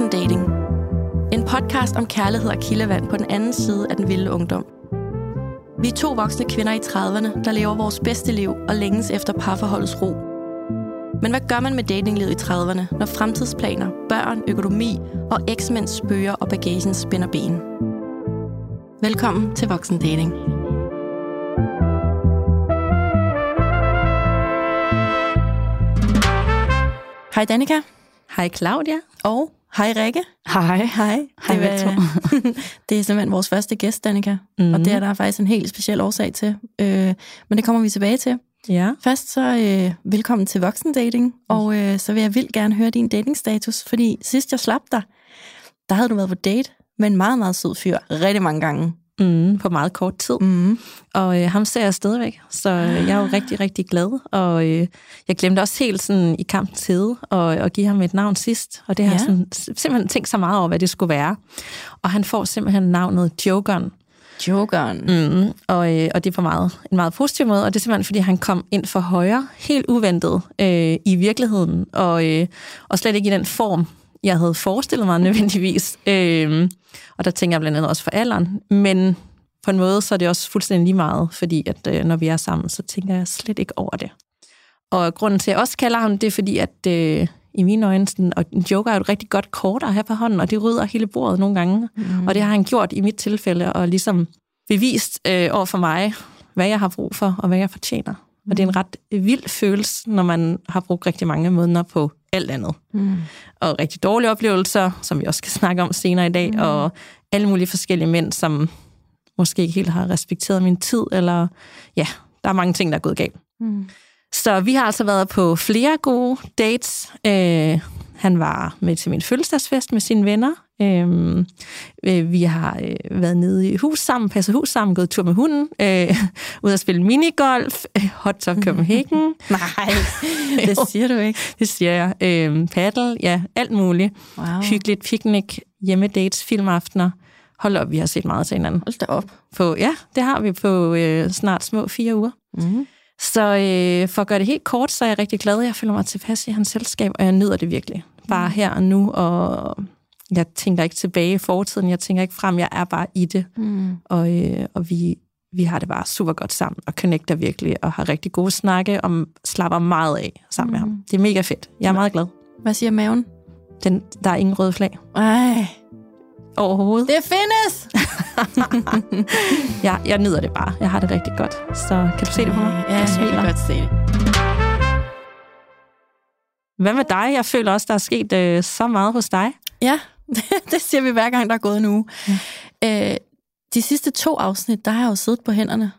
Voksen Dating. En podcast om kærlighed og kildevand på den anden side af den vilde ungdom. Vi er to voksne kvinder i 30'erne, der lever vores bedste liv og længes efter parforholdets ro. Men hvad gør man med datinglivet i 30'erne, når fremtidsplaner, børn, økonomi og eksmænd spøger og bagagen spænder ben? Velkommen til Voksen Dating. Hej Danika. Hej Claudia. Og hej Rikke. Hej. Hej. Hej, det, to. det er simpelthen vores første gæst, Danika. Mm. Mhm. Og det er der faktisk en helt speciel årsag til. Øh, men det kommer vi tilbage til. Ja. Først så øh, velkommen til voksendating. Og øh, så vil jeg vildt gerne høre din datingstatus. Fordi sidst jeg slap dig, der havde du været på date med en meget, meget sød fyr. Rigtig mange gange. Mm, på meget kort tid. Mm. Og øh, ham ser jeg stadigvæk, så øh, jeg er jo rigtig, rigtig glad. Og øh, jeg glemte også helt sådan i kampens hede at, at give ham et navn sidst. Og det har Ja. jeg sådan, simpelthen tænkt så meget over, hvad det skulle være. Og han får simpelthen navnet Jokeren. Jokeren. Mm, og, øh, og det er på meget, en meget positiv måde, og det er simpelthen, fordi han kom ind for højre, helt uventet øh, i virkeligheden, og, øh, og slet ikke i den form, jeg havde forestillet mig nødvendigvis. Øh, og der tænker jeg blandt andet også for alderen, men på en måde, så er det også fuldstændig lige meget, fordi at øh, når vi er sammen, så tænker jeg slet ikke over det. Og grunden til, at jeg også kalder ham, det er fordi, at øh, i mine øjne, sådan, og en joker er jo et rigtig godt kort at have på hånden, og det rydder hele bordet nogle gange. Mm. Og det har han gjort i mit tilfælde, og ligesom bevist øh, over for mig, hvad jeg har brug for, og hvad jeg fortjener. Og det er en ret vild følelse, når man har brugt rigtig mange måneder på alt andet. Mm. Og rigtig dårlige oplevelser, som vi også skal snakke om senere i dag, mm. og alle mulige forskellige mænd, som måske ikke helt har respekteret min tid, eller ja, der er mange ting, der er gået galt. Mm. Så vi har altså været på flere gode dates. Øh, han var med til min fødselsdagsfest med sine venner. Øh, øh, vi har øh, været nede i hus sammen, passet hus sammen, gået tur med hunden, øh, ud at spille minigolf, øh, hot tub Copenhagen. Nej, det siger du ikke. Det siger jeg. Øh, paddle, ja, alt muligt. Wow. Hyggeligt picnic, hjemmedates, filmaftener. Hold op, vi har set meget til hinanden. Hold da op. På, ja, det har vi på øh, snart små fire uger. Mm. Så øh, for at gøre det helt kort, så er jeg rigtig glad. Jeg føler mig tilpas i hans selskab, og jeg nyder det virkelig. Bare her og nu, og jeg tænker ikke tilbage i fortiden, jeg tænker ikke frem, jeg er bare i det. Mm. Og, øh, og vi, vi har det bare super godt sammen, og connecter virkelig, og har rigtig gode snakke, og slapper meget af sammen med ham. Det er mega fedt. Jeg er meget glad. Hvad siger maven? Den, der er ingen røde flag Ej, overhovedet. det findes! Jeg, jeg nyder det bare. Jeg har det rigtig godt. Så kan du se det på mig? Ja, jeg jeg kan godt se det. Hvad med dig? Jeg føler også, der er sket øh, så meget hos dig. Ja, det siger vi hver gang, der er gået en uge. Ja. Øh, de sidste to afsnit, der har jeg jo siddet på hænderne,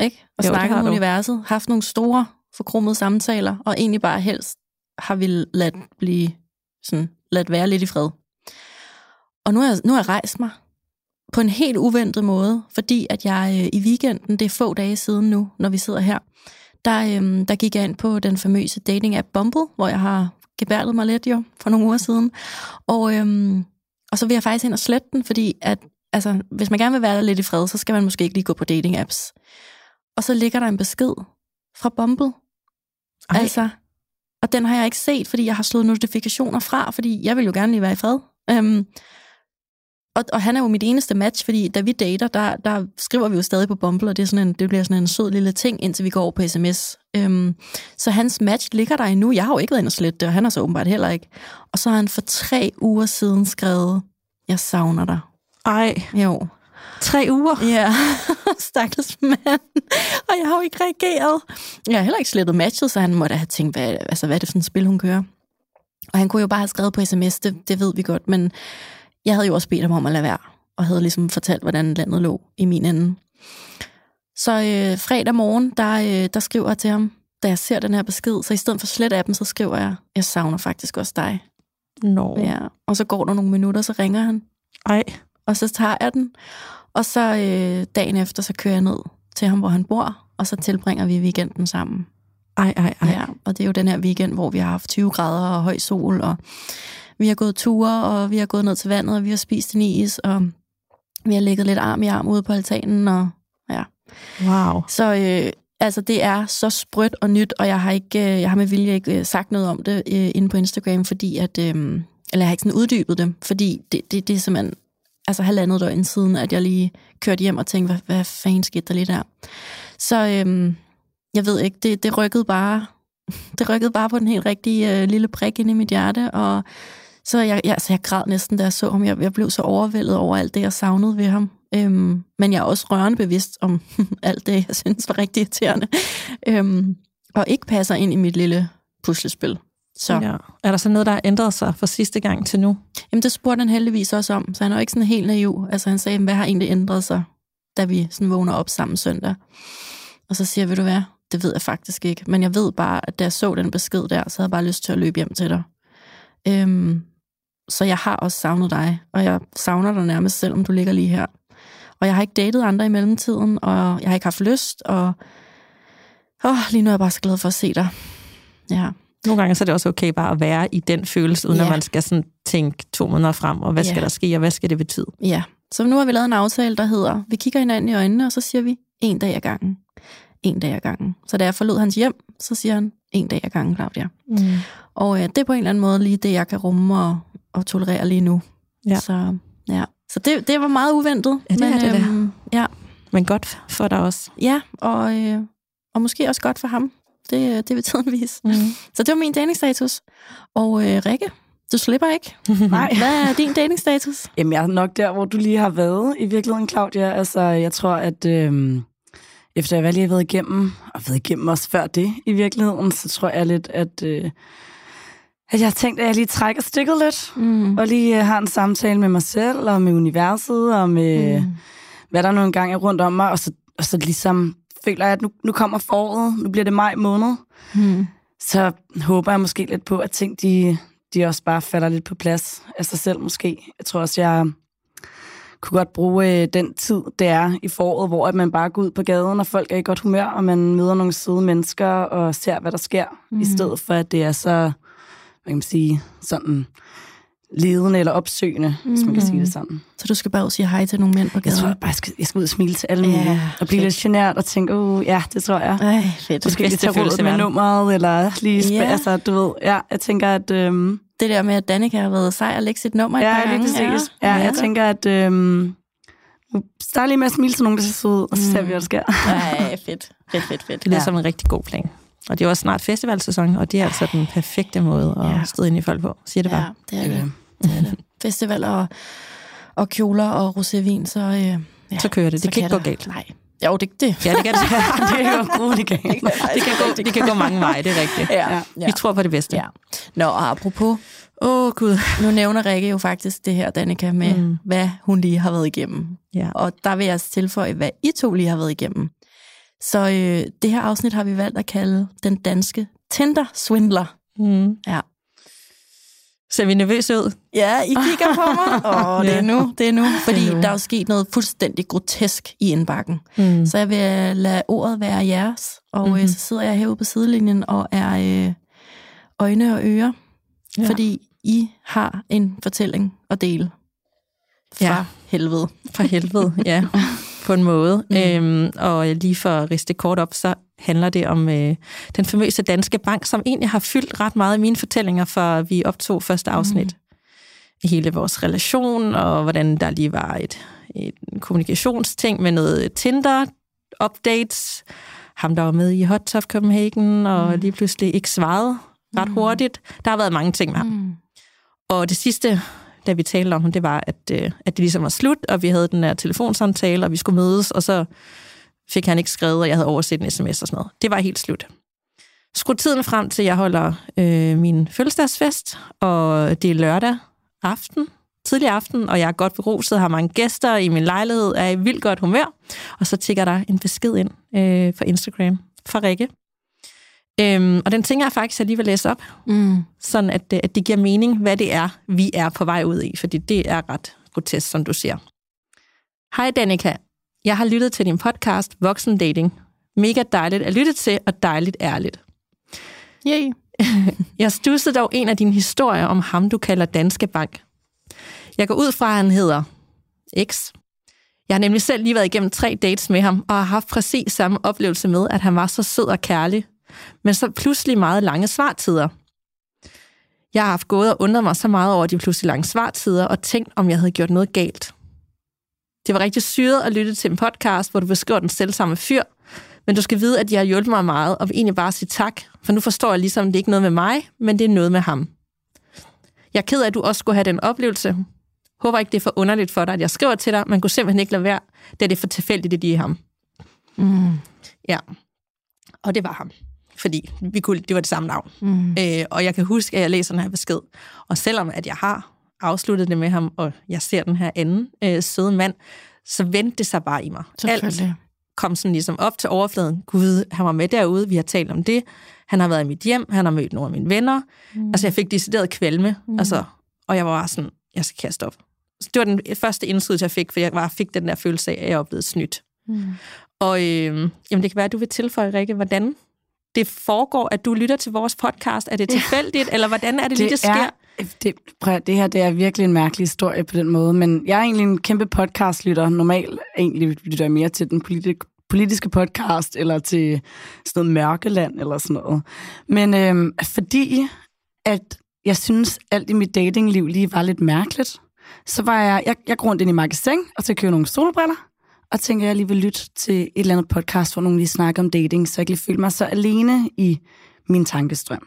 ikke? Og Jo, snakket om universet, haft nogle store, forkromede samtaler, og egentlig bare helst har vi ladt blive sådan, ladt være lidt i fred. Og nu har jeg, nu har jeg rejst mig på en helt uventet måde, fordi at jeg øh, i weekenden, det er få dage siden nu, når vi sidder her, der, øhm, der gik jeg ind på den famøse dating-app Bumble, hvor jeg har gebærdet mig lidt jo for nogle uger siden. Og, øhm, og så vil jeg faktisk ind og slette den, fordi at, altså, hvis man gerne vil være der lidt i fred, så skal man måske ikke lige gå på dating-apps. Og så ligger der en besked fra Bumble. Ej. Altså, og den har jeg ikke set, fordi jeg har slået notifikationer fra, fordi jeg vil jo gerne lige være i fred. Øhm, og, og han er jo mit eneste match, fordi da vi dater, der, der skriver vi jo stadig på Bumble, og det, er sådan en, det bliver sådan en sød lille ting, indtil vi går over på sms. Øhm, så hans match ligger der endnu. Jeg har jo ikke været inde og slette det, og han har så åbenbart heller ikke. Og så har han for tre uger siden skrevet, jeg savner dig. Ej, Jo. tre uger. Ja, stakkels mand. Og jeg har jo ikke reageret. Jeg har heller ikke slettet matchet, så han måtte have tænkt, hvad, altså, hvad er det for et spil, hun kører? Og han kunne jo bare have skrevet på sms, det, det ved vi godt, men jeg havde jo også bedt ham om at lade være, og havde ligesom fortalt, hvordan landet lå i min ende. Så øh, fredag morgen, der, øh, der skriver jeg til ham, da jeg ser den her besked, så i stedet for slet appen, så skriver jeg, jeg savner faktisk også dig. Nå. Ja. Og så går der nogle minutter, så ringer han, Ej. og så tager jeg den. Og så øh, dagen efter, så kører jeg ned til ham, hvor han bor, og så tilbringer vi weekenden sammen. Ej, ej, ej. Ja, og det er jo den her weekend, hvor vi har haft 20 grader og høj sol, og vi har gået ture, og vi har gået ned til vandet, og vi har spist en is, og vi har ligget lidt arm i arm ude på altanen, og ja. Wow. Så øh, altså, det er så sprødt og nyt, og jeg har ikke, øh, jeg har med vilje ikke øh, sagt noget om det øh, inde på Instagram, fordi at, øh, eller jeg har ikke sådan uddybet dem, fordi det, det, det er simpelthen altså halvandet døgn siden, at jeg lige kørte hjem og tænkte, hvad, hvad fanden skete der lige der? Så øhm, jeg ved ikke, det, det rykkede bare det rykkede bare på den helt rigtige øh, lille prik ind i mit hjerte, og så jeg, jeg, altså jeg græd næsten, da jeg så ham. Jeg, jeg blev så overvældet over alt det, jeg savnede ved ham. Øhm, men jeg er også rørende bevidst om alt det, jeg synes var rigtig irriterende. Øhm, og ikke passer ind i mit lille puslespil. Så. Ja. Er der så noget, der har ændret sig fra sidste gang til nu? Jamen, det spurgte han heldigvis også om, så han er jo ikke sådan helt naiv. Altså, han sagde, hvad har egentlig ændret sig, da vi sådan vågner op sammen søndag? Og så siger jeg, ved du hvad, det ved jeg faktisk ikke. Men jeg ved bare, at da jeg så den besked der, så havde jeg bare lyst til at løbe hjem til dig. Øhm, så jeg har også savnet dig, og jeg savner dig nærmest, selvom du ligger lige her. Og jeg har ikke datet andre i mellemtiden, og jeg har ikke haft lyst, og åh, lige nu er jeg bare så glad for at se dig. Ja. Nogle gange så er det også okay bare at være i den følelse, uden ja. at man skal sådan tænke to måneder frem, og hvad skal ja. der ske, og hvad skal det betyde? Ja, så nu har vi lavet en aftale, der hedder, vi kigger hinanden i øjnene, og så siger vi, en dag ad gangen. En dag ad gangen. Så da jeg forlod hans hjem, så siger han, en dag ad gangen, Claudia. Mm. Og øh, det er på en eller anden måde lige det, jeg kan rumme og, og tolerere lige nu. Ja. Så, ja. så det, det var meget uventet. Ja, det men, er det, øhm, ja. Men godt for dig også. Ja, og, øh, og måske også godt for ham. Det, det vil tiden vise. Mm. Så det var min datingstatus. Og øh, Rikke, du slipper ikke. Nej. Hvad er din datingstatus? Jamen, jeg er nok der, hvor du lige har været i virkeligheden, Claudia. Altså, jeg tror, at øh, efter jeg lige har været igennem, og været igennem også før det i virkeligheden, så tror jeg lidt, at, øh, at jeg har tænkt, at jeg lige trækker stikket lidt, mm. og lige øh, har en samtale med mig selv, og med universet, og med mm. hvad der nu engang er rundt om mig, og så, og så ligesom føler jeg, at nu, nu kommer foråret, nu bliver det maj måned, mm. så håber jeg måske lidt på, at ting, de, de også bare falder lidt på plads af sig selv måske. Jeg tror også, jeg kunne godt bruge øh, den tid, det er i foråret, hvor at man bare går ud på gaden, og folk er i godt humør, og man møder nogle søde mennesker og ser, hvad der sker, mm. i stedet for, at det er så, hvad kan man sige, sådan ledende eller opsøgende, mm. hvis man kan sige det sådan. Så du skal bare ud og sige hej til nogle mænd på gaden? Jeg tror jeg bare, jeg skal, jeg skal ud og smile til alle ja, og blive fedt. lidt genert og tænke, uh, ja, det tror jeg. Ej, fedt. Måske lige tage råd med nummeret, eller lige spæ- ja. altså, du ved, ja, jeg tænker, at... Øhm, det der med, at Danika har været sej og lægge sit nummer ja, et par gange. Ja. Ja, ja, jeg tænker, at øhm, start lige med at smile til nogen, der ser sød ud, og så ser vi, hvad der sker. Nej, fedt. Fedt, fedt, fedt. Det lyder ja. som en rigtig god plan. Og det er også snart festivalsæson, og det er altså den perfekte måde at ja. støde ind i folk på. Siger det bare. Ja, det er det. det, er det. Festival og, og kjoler og rosévin, så... Øh, ja, så kører det. Det kan ikke gå galt. Nej. Jo, det, det. Ja, det kan det. det kan gå grueligt galt. Det kan, gå, det kan gå mange veje, det er rigtigt. Ja, ja. Vi tror på det bedste. Ja. Nå, og apropos Åh, oh, Gud. Nu nævner Rikke jo faktisk det her, Danika, med mm. hvad hun lige har været igennem. Ja. Og der vil jeg tilføje, hvad I to lige har været igennem. Så øh, det her afsnit har vi valgt at kalde Den Danske Tinder-svindler. Mm. Ja. Ser vi nervøse ud? Ja, I kigger på mig. Åh, oh, det er nu, det er nu. Fordi er nu. der er jo sket noget fuldstændig grotesk i indbakken. Mm. Så jeg vil lade ordet være jeres. Og mm-hmm. så sidder jeg herude på sidelinjen og er øh, øjne og ører. Ja. Fordi I har en fortælling at dele fra ja. helvede. Fra helvede, ja. På en måde. Mm. Øhm, og lige for at riste kort op, så handler det om øh, den famøse danske bank, som egentlig har fyldt ret meget i mine fortællinger, for vi optog første mm. afsnit. Mm. Hele vores relation, og hvordan der lige var et, et kommunikationsting med noget Tinder-updates. Ham, der var med i Hot Top Copenhagen, og mm. lige pludselig ikke svarede ret mm. hurtigt. Der har været mange ting med ham. Mm. Og det sidste, da vi talte om ham, det var, at, øh, at det ligesom var slut, og vi havde den der telefonsamtale, og vi skulle mødes, og så fik han ikke skrevet, og jeg havde overset en sms og sådan noget. Det var helt slut. Skru tiden frem til, at jeg holder øh, min fødselsdagsfest, og det er lørdag aften, tidlig aften, og jeg er godt beruset, har mange gæster i min lejlighed, er i vildt godt humør, og så tigger der en besked ind øh, på Instagram fra Rikke, Øhm, og den tænker jeg faktisk, at jeg lige vil læse op, mm. sådan at, øh, at det giver mening, hvad det er, vi er på vej ud i, fordi det er ret grotesk, som du siger. Hej Danika, jeg har lyttet til din podcast Voksen Dating. Mega dejligt at lytte til, og dejligt ærligt. Yay. jeg stussede dog en af dine historier om ham, du kalder Danske Bank. Jeg går ud fra, at han hedder X. Jeg har nemlig selv lige været igennem tre dates med ham, og har haft præcis samme oplevelse med, at han var så sød og kærlig, men så pludselig meget lange svartider. Jeg har haft gået og undret mig så meget over de pludselig lange svartider, og tænkt, om jeg havde gjort noget galt. Det var rigtig syret at lytte til en podcast, hvor du beskriver den selv samme fyr, men du skal vide, at de har hjulpet mig meget, og vil egentlig bare sige tak, for nu forstår jeg ligesom, at det ikke er noget med mig, men det er noget med ham. Jeg er ked af, at du også skulle have den oplevelse. Håber ikke, det er for underligt for dig, at jeg skriver til dig, men kunne simpelthen ikke lade være, da det er for tilfældigt, det er ham. Mm. Ja, og det var ham. Fordi vi kunne, det var det samme navn. Mm. Øh, og jeg kan huske, at jeg læser den her besked. Og selvom at jeg har afsluttet det med ham, og jeg ser den her anden øh, søde mand, så vendte det sig bare i mig. Alt kom sådan ligesom op til overfladen. Gud, han var med derude, vi har talt om det. Han har været i mit hjem, han har mødt nogle af mine venner. Mm. Altså, jeg fik decideret kvalme, mm. altså, og jeg var bare sådan, jeg skal kaste op. Så det var den første indskydelse, jeg fik, for jeg bare fik den der følelse af, at jeg var blevet snydt. Mm. Og øh, jamen, det kan være, at du vil tilføje, Rikke, hvordan det foregår, at du lytter til vores podcast. Er det tilfældigt, eller hvordan er det, lige, det sker? Er, det, prøv, det her det er virkelig en mærkelig historie på den måde, men jeg er egentlig en kæmpe podcastlytter. Normalt egentlig lytter jeg mere til den politi- politiske podcast, eller til sådan noget mørkeland, eller sådan noget. Men øhm, fordi, at jeg synes, alt i mit datingliv lige var lidt mærkeligt, så var jeg, jeg, jeg går rundt ind i magasin, og så køber nogle solbriller, og tænker, at jeg lige vil lytte til et eller andet podcast, hvor nogen lige snakker om dating, så jeg kan føle mig så alene i min tankestrøm.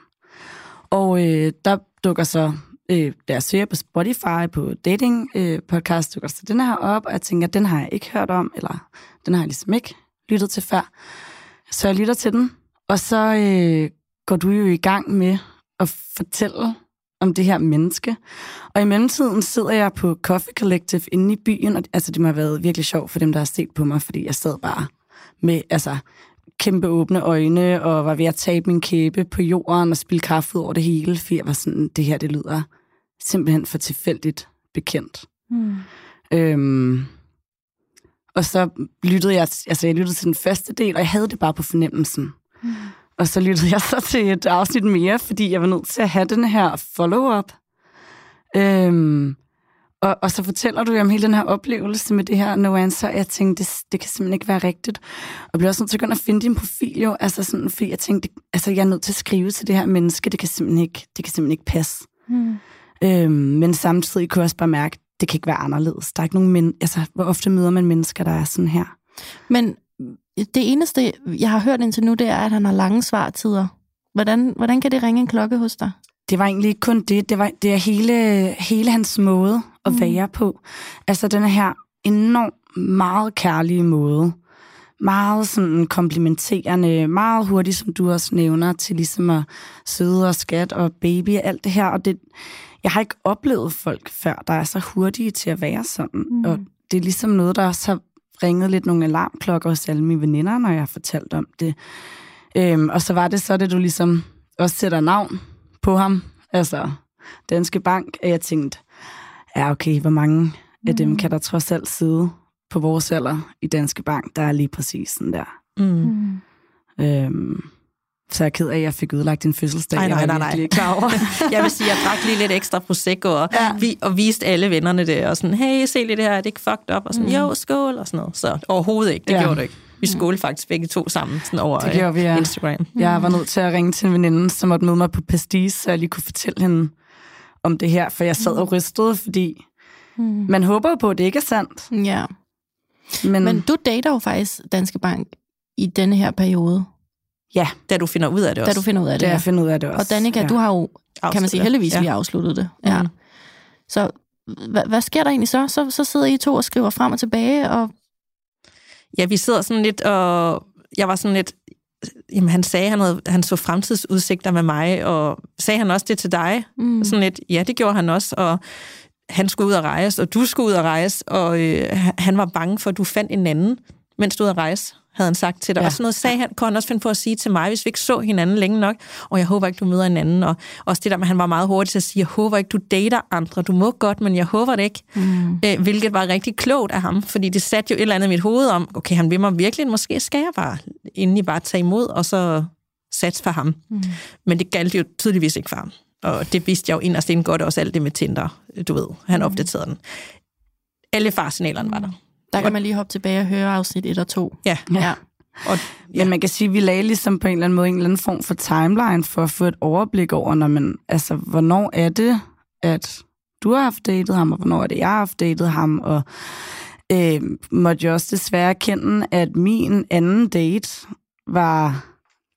Og øh, der dukker så, øh, da jeg søger på Spotify, på dating øh, podcast, dukker så den her op, og jeg tænker, den har jeg ikke hørt om, eller den har jeg ligesom ikke lyttet til før. Så jeg lytter til den, og så øh, går du jo i gang med at fortælle om det her menneske. Og i mellemtiden sidder jeg på Coffee Collective inde i byen, og altså, det må have været virkelig sjovt for dem, der har set på mig, fordi jeg sad bare med altså, kæmpe åbne øjne, og var ved at tabe min kæbe på jorden og spille kaffe over det hele, fordi jeg var sådan, det her, det lyder simpelthen for tilfældigt bekendt. Mm. Øhm, og så lyttede jeg, altså jeg lyttede til den første del, og jeg havde det bare på fornemmelsen. Og så lyttede jeg så til et afsnit mere, fordi jeg var nødt til at have den her follow-up. Øhm, og, og så fortæller du jo om hele den her oplevelse med det her no answer, jeg tænkte, det, det kan simpelthen ikke være rigtigt. Og blev også nødt til at finde din profil jo, altså sådan, fordi jeg tænkte, altså jeg er nødt til at skrive til det her menneske, det kan simpelthen ikke, det kan simpelthen ikke passe. Mm. Øhm, men samtidig kunne jeg også bare mærke, det kan ikke være anderledes. Der er ikke nogen men altså, hvor ofte møder man mennesker, der er sådan her? Men det eneste, jeg har hørt indtil nu, det er, at han har lange svartider. Hvordan, hvordan kan det ringe en klokke hos dig? Det var egentlig ikke kun det, det, var, det er hele, hele hans måde at Mm. være på. Altså den her enormt meget kærlige måde. Meget sådan komplimenterende, meget hurtigt, som du også nævner, til ligesom at søde og skat og baby og alt det her. Og det, jeg har ikke oplevet folk før, der er så hurtige til at være sådan. Mm. Og det er ligesom noget, der også har ringet lidt nogle alarmklokker hos alle mine veninder, når jeg har fortalt om det. Øhm, og så var det så, det du ligesom også sætter navn på ham, altså Danske Bank, at jeg tænkte, ja okay, hvor mange af dem Mm. kan der trods alt sidde på vores alder i Danske Bank, der er lige præcis sådan der. Mm. Mm. Øhm, så jeg er ked af, at jeg fik udlagt din fødselsdag. Ej, Jeg nej, nej, nej. ikke klar over. jeg vil sige, jeg drak lige lidt ekstra Prosecco, og, Ja. vi, og viste alle vennerne det, og sådan, hey, se lige det her, er det ikke fucked up? Og sådan, Mm. jo, skål, og sådan noget. Så overhovedet ikke, det Ja. gjorde du ikke. Vi skålte faktisk begge to sammen sådan over Det gjorde vi, ja. øh, Instagram. Jeg var nødt til at ringe til en veninde, som måtte møde mig på Pastis, så jeg lige kunne fortælle hende om det her, for jeg sad og rystede, fordi Mm. man håber jo på, at det ikke er sandt. Ja. Men, Men du dater jo faktisk Danske Bank i denne her periode, ja, Da du finder ud af det da også. du finder ud af det er jeg finder ud af det også. Og Danika, ja. du har jo, kan man sige, heldigvis ja. lige afsluttet det. Ja. Mm. Så hvad, hvad sker der egentlig så? så? Så sidder I to og skriver frem og tilbage, og Ja, vi sidder sådan lidt, og jeg var sådan lidt, jamen han sagde, han, havde, han så fremtidsudsigter med mig, og sagde han også det til dig? mm, Sådan lidt, ja, det gjorde han også, og han skulle ud og rejse, og du skulle ud og rejse, og øh, han var bange for, at du fandt en anden, mens du ud at rejse, havde han sagt til dig. Ja. Og sådan noget sagde han, kunne han også finde på at sige til mig, hvis vi ikke så hinanden længe nok, og jeg håber ikke, du møder en anden. Og også det der med, at han var meget hurtig til at sige, jeg håber ikke, du dater andre. Du må godt, men jeg håber det ikke. mm, Øh, hvilket var rigtig klogt af ham, fordi det satte jo et eller andet i mit hoved om, okay, han vil mig virkelig, måske skal jeg bare endelig bare tage imod, og så sats for ham. mm. Men det galt jo tydeligvis ikke for ham. Og det vidste jeg jo inderst inden godt også alt det med Tinder, du ved. Han opdaterede den. Alle farsignalerne var der. Der kan man lige hoppe tilbage og høre afsnit 1 og 2. Ja. ja. Og, ja. Men man kan sige, at vi lagde ligesom på en eller anden måde en eller anden form for timeline for at få et overblik over, når man, altså, hvornår er det, at du har haft datet ham, og hvornår er det, jeg har haft datet ham, og øh, måtte jeg også desværre kende, at min anden date var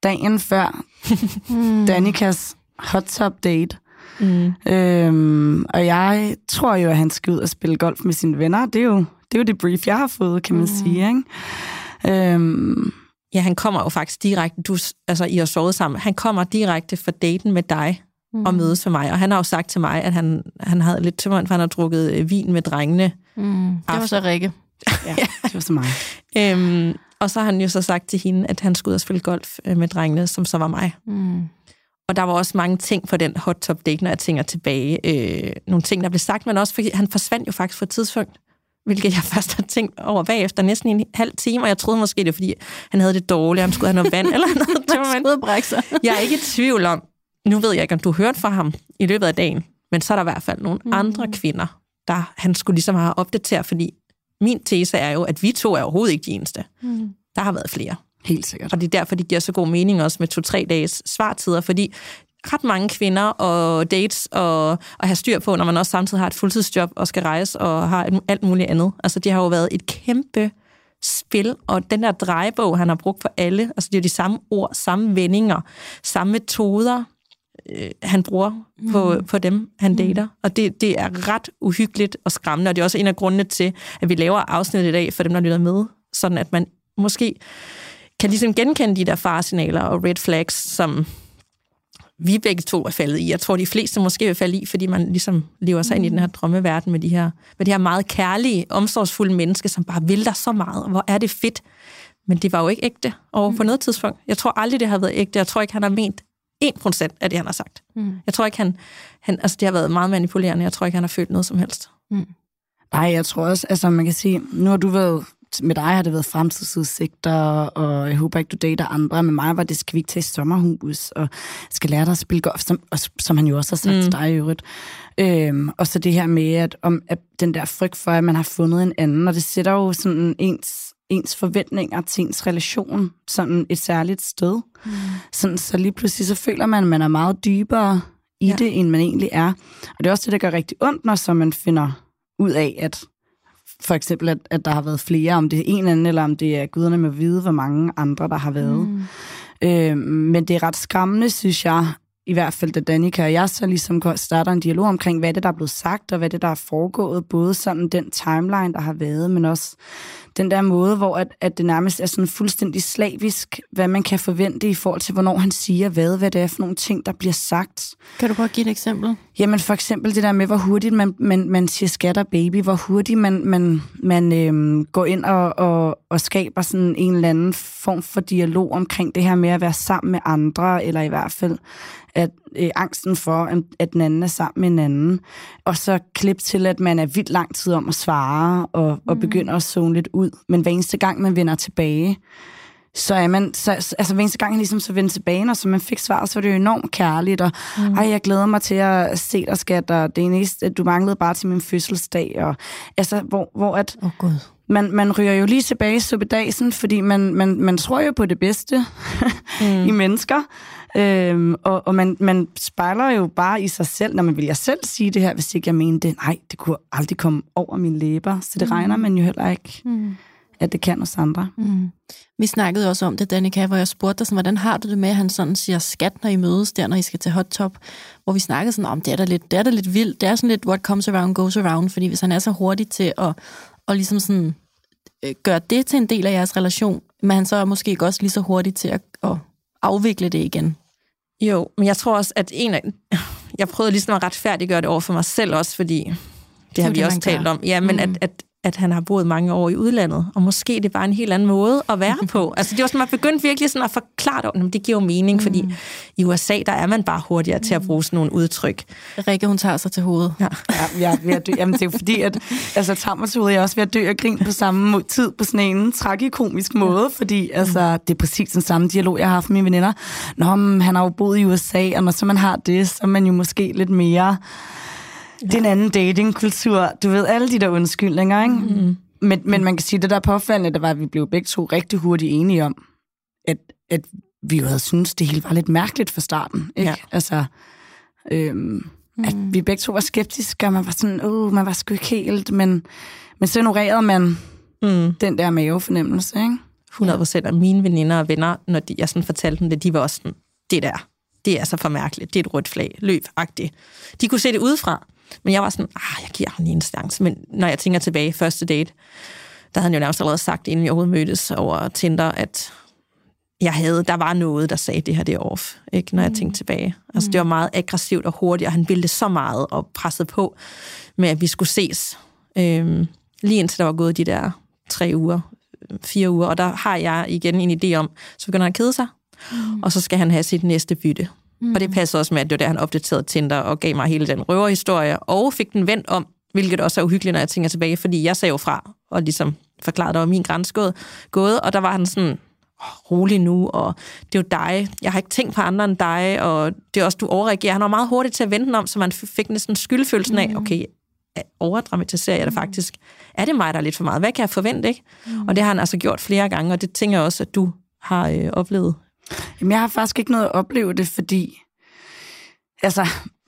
dagen før. Danikas hot top date. Mm. Øhm, og jeg tror jo, at han skal ud og spille golf med sine venner. Det er jo det, er jo det brief, jeg har fået, kan man mm. sige. Ikke? Øhm, ja, han kommer jo faktisk direkte, du, altså I har sovet sammen, han kommer direkte for daten med dig mm. og mødes med mig. Og han har jo sagt til mig, at han, han havde lidt tømmeren, for han har drukket øh, vin med drengene. Mm. Det var så Rikke. ja, det var så mig. øhm, og så har han jo så sagt til hende, at han skulle ud og spille golf øh, med drengene, som så var mig. Mm. Og der var også mange ting på den hot top date, når jeg tænker tilbage. Øh, nogle ting, der blev sagt, men også fordi han forsvandt jo faktisk for et tidspunkt hvilket jeg først har tænkt over bagefter næsten en halv time, og jeg troede måske, det var, fordi han havde det dårligt, han skulle have noget vand eller noget. Det sig. jeg er ikke i tvivl om, nu ved jeg ikke, om du har hørt fra ham i løbet af dagen, men så er der i hvert fald nogle mm. andre kvinder, der han skulle ligesom have opdateret, fordi min tese er jo, at vi to er overhovedet ikke de eneste. Mm. Der har været flere. Helt sikkert. Og det er derfor, det giver så god mening også med to-tre dages svartider, fordi ret mange kvinder og dates og at have styr på, når man også samtidig har et fuldtidsjob og skal rejse og har alt muligt andet. Altså, det har jo været et kæmpe spil, og den der drejebog, han har brugt for alle, altså det er jo de samme ord, samme vendinger, samme metoder, øh, han bruger mm. på, på dem, han mm. dater. Mm. Og det, det er ret uhyggeligt og skræmmende, og det er også en af grundene til, at vi laver afsnit i dag for dem, der lytter med, sådan at man måske kan ligesom genkende de der faresignaler og red flags, som vi begge to er faldet i. Jeg tror, de fleste måske vil falde i, fordi man ligesom lever sig mm. ind i den her drømmeverden med de her, med de her meget kærlige, omsorgsfulde mennesker, som bare vil dig så meget. Hvor er det fedt. Men det var jo ikke ægte over mm. på noget tidspunkt. Jeg tror aldrig, det har været ægte. Jeg tror ikke, han har ment 1% af det, han har sagt. Mm. Jeg tror ikke, han, han... Altså, det har været meget manipulerende. Jeg tror ikke, han har følt noget som helst. Mm. Nej, jeg tror også, altså man kan sige, nu har du været med dig har det været fremtidsudsigter, og jeg håber ikke, du dater andre. Med mig var det, skal vi ikke tage sommerhus, og skal lære dig at spille golf, som, som han jo også har sagt mm. til dig i øvrigt. Øhm, og så det her med, at, om, at den der frygt for, at man har fundet en anden, og det sætter jo sådan ens, ens forventninger til ens relation sådan et særligt sted. Mm. Sådan, så lige pludselig så føler man, at man er meget dybere i ja. det, end man egentlig er. Og det er også det, der gør rigtig ondt, når så man finder ud af, at for eksempel, at, at der har været flere, om det er en anden, eller om det er guderne med at vide, hvor mange andre, der har været. Mm. Øh, men det er ret skræmmende, synes jeg, i hvert fald da Danika og jeg så ligesom starter en dialog omkring, hvad det, der er blevet sagt, og hvad det, der er foregået, både sådan den timeline, der har været, men også den der måde, hvor at, at det nærmest er sådan fuldstændig slavisk, hvad man kan forvente i forhold til, hvornår han siger hvad, hvad det er for nogle ting, der bliver sagt. Kan du godt give et eksempel? Jamen for eksempel det der med, hvor hurtigt man, man, man siger skatter baby, hvor hurtigt man, man, man øhm, går ind og, og, og skaber sådan en eller anden form for dialog omkring det her med at være sammen med andre, eller i hvert fald at øh, angsten for, at den anden er sammen med en anden. Og så klip til, at man er vildt lang tid om at svare, og, og mm. begynder at zone lidt ud. Men hver eneste gang, man vender tilbage, så er man, så, altså hver eneste gang, han ligesom så vendte tilbage, og så man fik svar, så var det jo enormt kærligt, og mm. ej, jeg glæder mig til at se dig, skat, og det eneste, du manglede bare til min fødselsdag, og altså, hvor, hvor at, oh, God. Man, man ryger jo lige tilbage i suppedasen, fordi man, man, man tror jo på det bedste mm. i mennesker, Øhm, og og man, man spejler jo bare i sig selv, når man vil jeg selv sige det her, hvis ikke jeg mener det. Nej, det kunne aldrig komme over mine læber, så det mm. regner man jo heller ikke, mm. at det kan hos andre. Mm. Vi snakkede også om det, Danika, hvor jeg spurgte dig, sådan, hvordan har du det med, at han sådan siger skat, når I mødes der, når I skal til hot top, hvor vi snakkede sådan om, det er da lidt, det er da lidt vildt, det er sådan lidt, what comes around goes around, fordi hvis han er så hurtig til at, og ligesom sådan, øh, gøre det til en del af jeres relation, men han så er måske ikke også lige så hurtig til at, at afvikle det igen. Jo, men jeg tror også, at en af... Jeg prøvede ligesom at retfærdiggøre det over for mig selv også, fordi det, det har vi det, også talt gør. om. Ja, men mm. at, at at han har boet mange år i udlandet, og måske det var en helt anden måde at være på. Altså det var sådan, man begyndte virkelig sådan at forklare det, men det giver jo mening, mm. fordi i USA, der er man bare hurtigere til at bruge sådan nogle udtryk. Rikke, hun tager sig til hovedet. Ja, ja jeg er ved at dø. Jamen, det er jo fordi, at altså, tager mig til hovedet, jeg er også ved at dø og grine på samme tid, på sådan en tragikomisk måde, fordi altså, det er præcis den samme dialog, jeg har haft med mine veninder. Nå, men, han har jo boet i USA, og når så man har det, så er man jo måske lidt mere det er en anden datingkultur. Du ved, alle de der undskyldninger, ikke? Mm. Men, men man kan sige, at det der påfaldende, der var, at vi blev begge to rigtig hurtigt enige om, at, at vi jo havde syntes, det hele var lidt mærkeligt fra starten. Ikke? Ja. Altså, øhm, mm. at vi begge to var skeptiske, og man var sådan, åh, man var sgu ikke helt, men, men så ignorerede man Mm. den der mavefornemmelse, ikke? 100 procent af mine veninder og venner, når de, jeg sådan fortalte dem det, de var også sådan, det der, det er så for mærkeligt, det er et rødt flag, løb -agtigt. De kunne se det udefra, men jeg var sådan, ah, jeg giver ham lige en chance. Men når jeg tænker tilbage, første date, der havde han jo nærmest allerede sagt, inden vi overhovedet mødtes over Tinder, at jeg havde, der var noget, der sagde, det her det er off, ikke, når jeg tænkte tilbage. Altså, det var meget aggressivt og hurtigt, og han ville det så meget og pressede på med, at vi skulle ses. Øhm, lige indtil der var gået de der tre uger, fire uger, og der har jeg igen en idé om, så begynder han at kede sig, mm. og så skal han have sit næste bytte. Mm. Og det passer også med, at det var der, han opdaterede Tinder og gav mig hele den røverhistorie, og fik den vendt om, hvilket også er uhyggeligt, når jeg tænker tilbage, fordi jeg sagde jo fra, og ligesom forklarede, der var min grænse gået, gået, og der var han sådan, "Åh, rolig nu, og det er jo dig, jeg har ikke tænkt på andre end dig, og det er også, du overreagerer. Han var meget hurtig til at vende den om, så man fik næsten skyldfølelsen af, okay, overdramatiserer jeg det faktisk? Er det mig, der er lidt for meget? Hvad kan jeg forvente, ikke? Mm. Og det har han altså gjort flere gange, og det tænker jeg også, at du har øh, oplevet. Jamen, jeg har faktisk ikke noget at opleve det, fordi... Altså,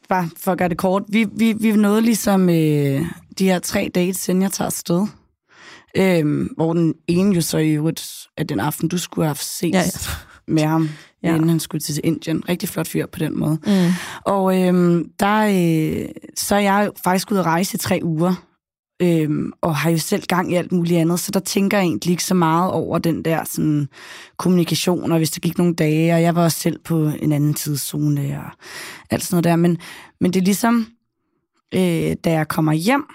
bare for at gøre det kort. Vi, vi, vi nåede ligesom øh, de her tre dates, inden jeg tager afsted. Øhm, hvor den ene jo så i øvrigt, at den aften, du skulle have set Ja, ja, med ham, Ja. inden han skulle til Indien. Rigtig flot fyr på den måde. Mm. Og øhm, der, øh, så er jeg faktisk ude at rejse i tre uger, øhm, og har jo selv gang i alt muligt andet, så der tænker jeg egentlig ikke så meget over den der sådan, kommunikation, og hvis der gik nogle dage, og jeg var også selv på en anden tidszone, og alt sådan noget der. Men, men det er ligesom, øh, da jeg kommer hjem,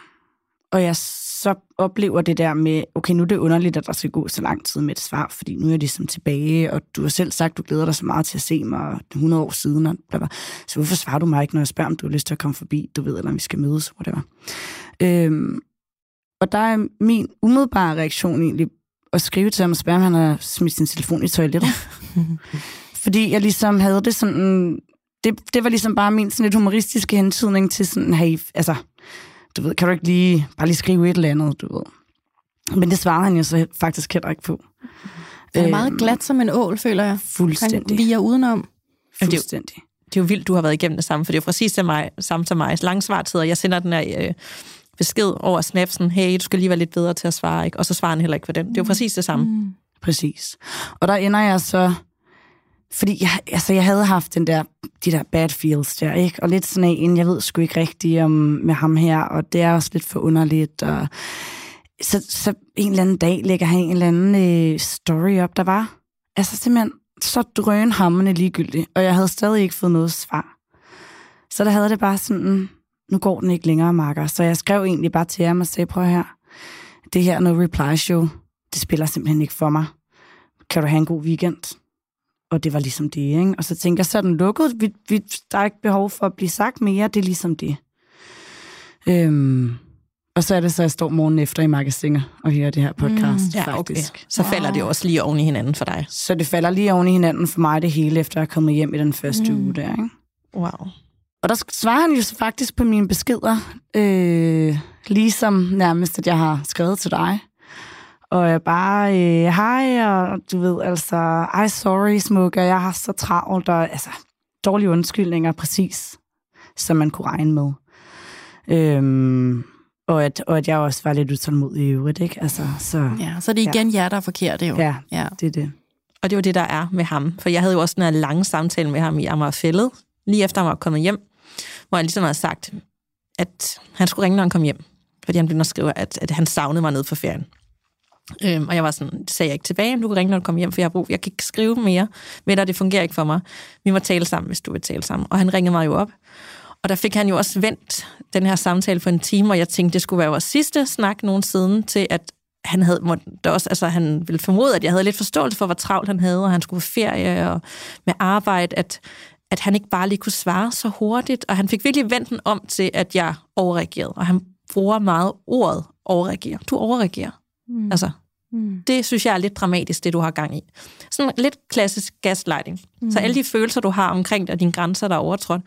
og jeg så oplever det der med, okay, nu er det underligt, at der skal gå så lang tid med et svar, fordi nu er jeg ligesom tilbage, og du har selv sagt, du glæder dig så meget til at se mig 100 år siden, og bla bla. så hvorfor svarer du mig ikke, når jeg spørger, om du har lyst til at komme forbi, du ved, eller om vi skal mødes, whatever. Øhm, og der er min umiddelbare reaktion egentlig at skrive til ham og spørge, om han har smidt sin telefon i toilettet. Fordi jeg ligesom havde det sådan... Det, det var ligesom bare min sådan lidt humoristiske hentydning til sådan, hey, altså, du ved, kan du ikke lige, bare lige skrive et eller andet, du ved. Men det svarede han jo så faktisk heller ikke på. Han er meget Øhm, glat som en ål, føler jeg. Han Fuldstændig. viger udenom. Fuldstændig. Det er jo vildt, du har været igennem det samme, for det er jo præcis det mig, samme som mig. Lang svartid, og jeg sender den her øh, besked over snapsen, hey, du skal lige være lidt bedre til at svare, ikke? og så svarer han heller ikke på den. Det er jo præcis det samme. Mm. Præcis. Og der ender jeg så... Fordi jeg, altså, jeg havde haft den der, de der bad feels der, ikke? Og lidt sådan en, jeg ved sgu ikke rigtigt om med ham her, og det er også lidt for underligt. Og så, så en eller anden dag lægger han en eller anden øh, story op, der var altså simpelthen så drønhammerne ligegyldigt, og jeg havde stadig ikke fået noget svar. Så der havde det bare sådan, nu går den ikke længere, Marker. Så jeg skrev egentlig bare til ham og sagde, prøv her, det her no reply show, det spiller simpelthen ikke for mig. Kan du have en god weekend? Og det var ligesom det, ikke? Og så tænker jeg, så er den lukket. Vi, vi, der er ikke behov for at blive sagt mere. Det er ligesom det. Øhm, og så er det så, jeg står morgen efter i magasinet og hører det her podcast, mm, Ja, okay. faktisk. Så falder det også lige oven i hinanden for dig. Så det falder lige oven i hinanden for mig, det hele, efter jeg er kommet hjem i den første mm. uge der, ikke? Wow. Og der svarer han jo så faktisk på mine beskeder, øh, ligesom nærmest, at jeg har skrevet til dig. Og jeg bare, øh, hej, og du ved, altså, ej, sorry, smukke, jeg har så travlt, og altså, dårlige undskyldninger, præcis, som man kunne regne med. Øhm, og, at, og at jeg også var lidt utålmodig i øvrigt, ikke? Altså, så Ja, så er det igen ja. jer, der er forkerte jo. ja, ja. det er det. Og det var det, der er med ham. For jeg havde jo også den her lange samtale med ham i Amagerfællet, lige efter han var kommet hjem, hvor jeg ligesom havde sagt, at han skulle ringe, når han kom hjem. Fordi han blev at skrive, at, at han savnede mig nede på ferien. Øhm, og jeg var sådan, det sagde jeg ikke tilbage, men du kan ringe, når du kommer hjem, for jeg har brug, jeg kan ikke skrive mere med dig, det fungerer ikke for mig. Vi må tale sammen, hvis du vil tale sammen. Og han ringede mig jo op. Og der fik han jo også vendt den her samtale for en time, og jeg tænkte, det skulle være vores sidste snak nogensinde til, at han havde måtte, der også, altså han ville formode, at jeg havde lidt forståelse for, hvor travlt han havde, og han skulle på ferie og med arbejde, at, at han ikke bare lige kunne svare så hurtigt, og han fik virkelig vendt den om til, at jeg overreagerede, og han bruger meget ordet overreagerer. Du overreagerer. Mm. Altså, mm. det synes jeg er lidt dramatisk, det du har gang i. Sådan lidt klassisk gaslighting. Mm. Så alle de følelser, du har omkring dig, dine grænser, der er overtrådt,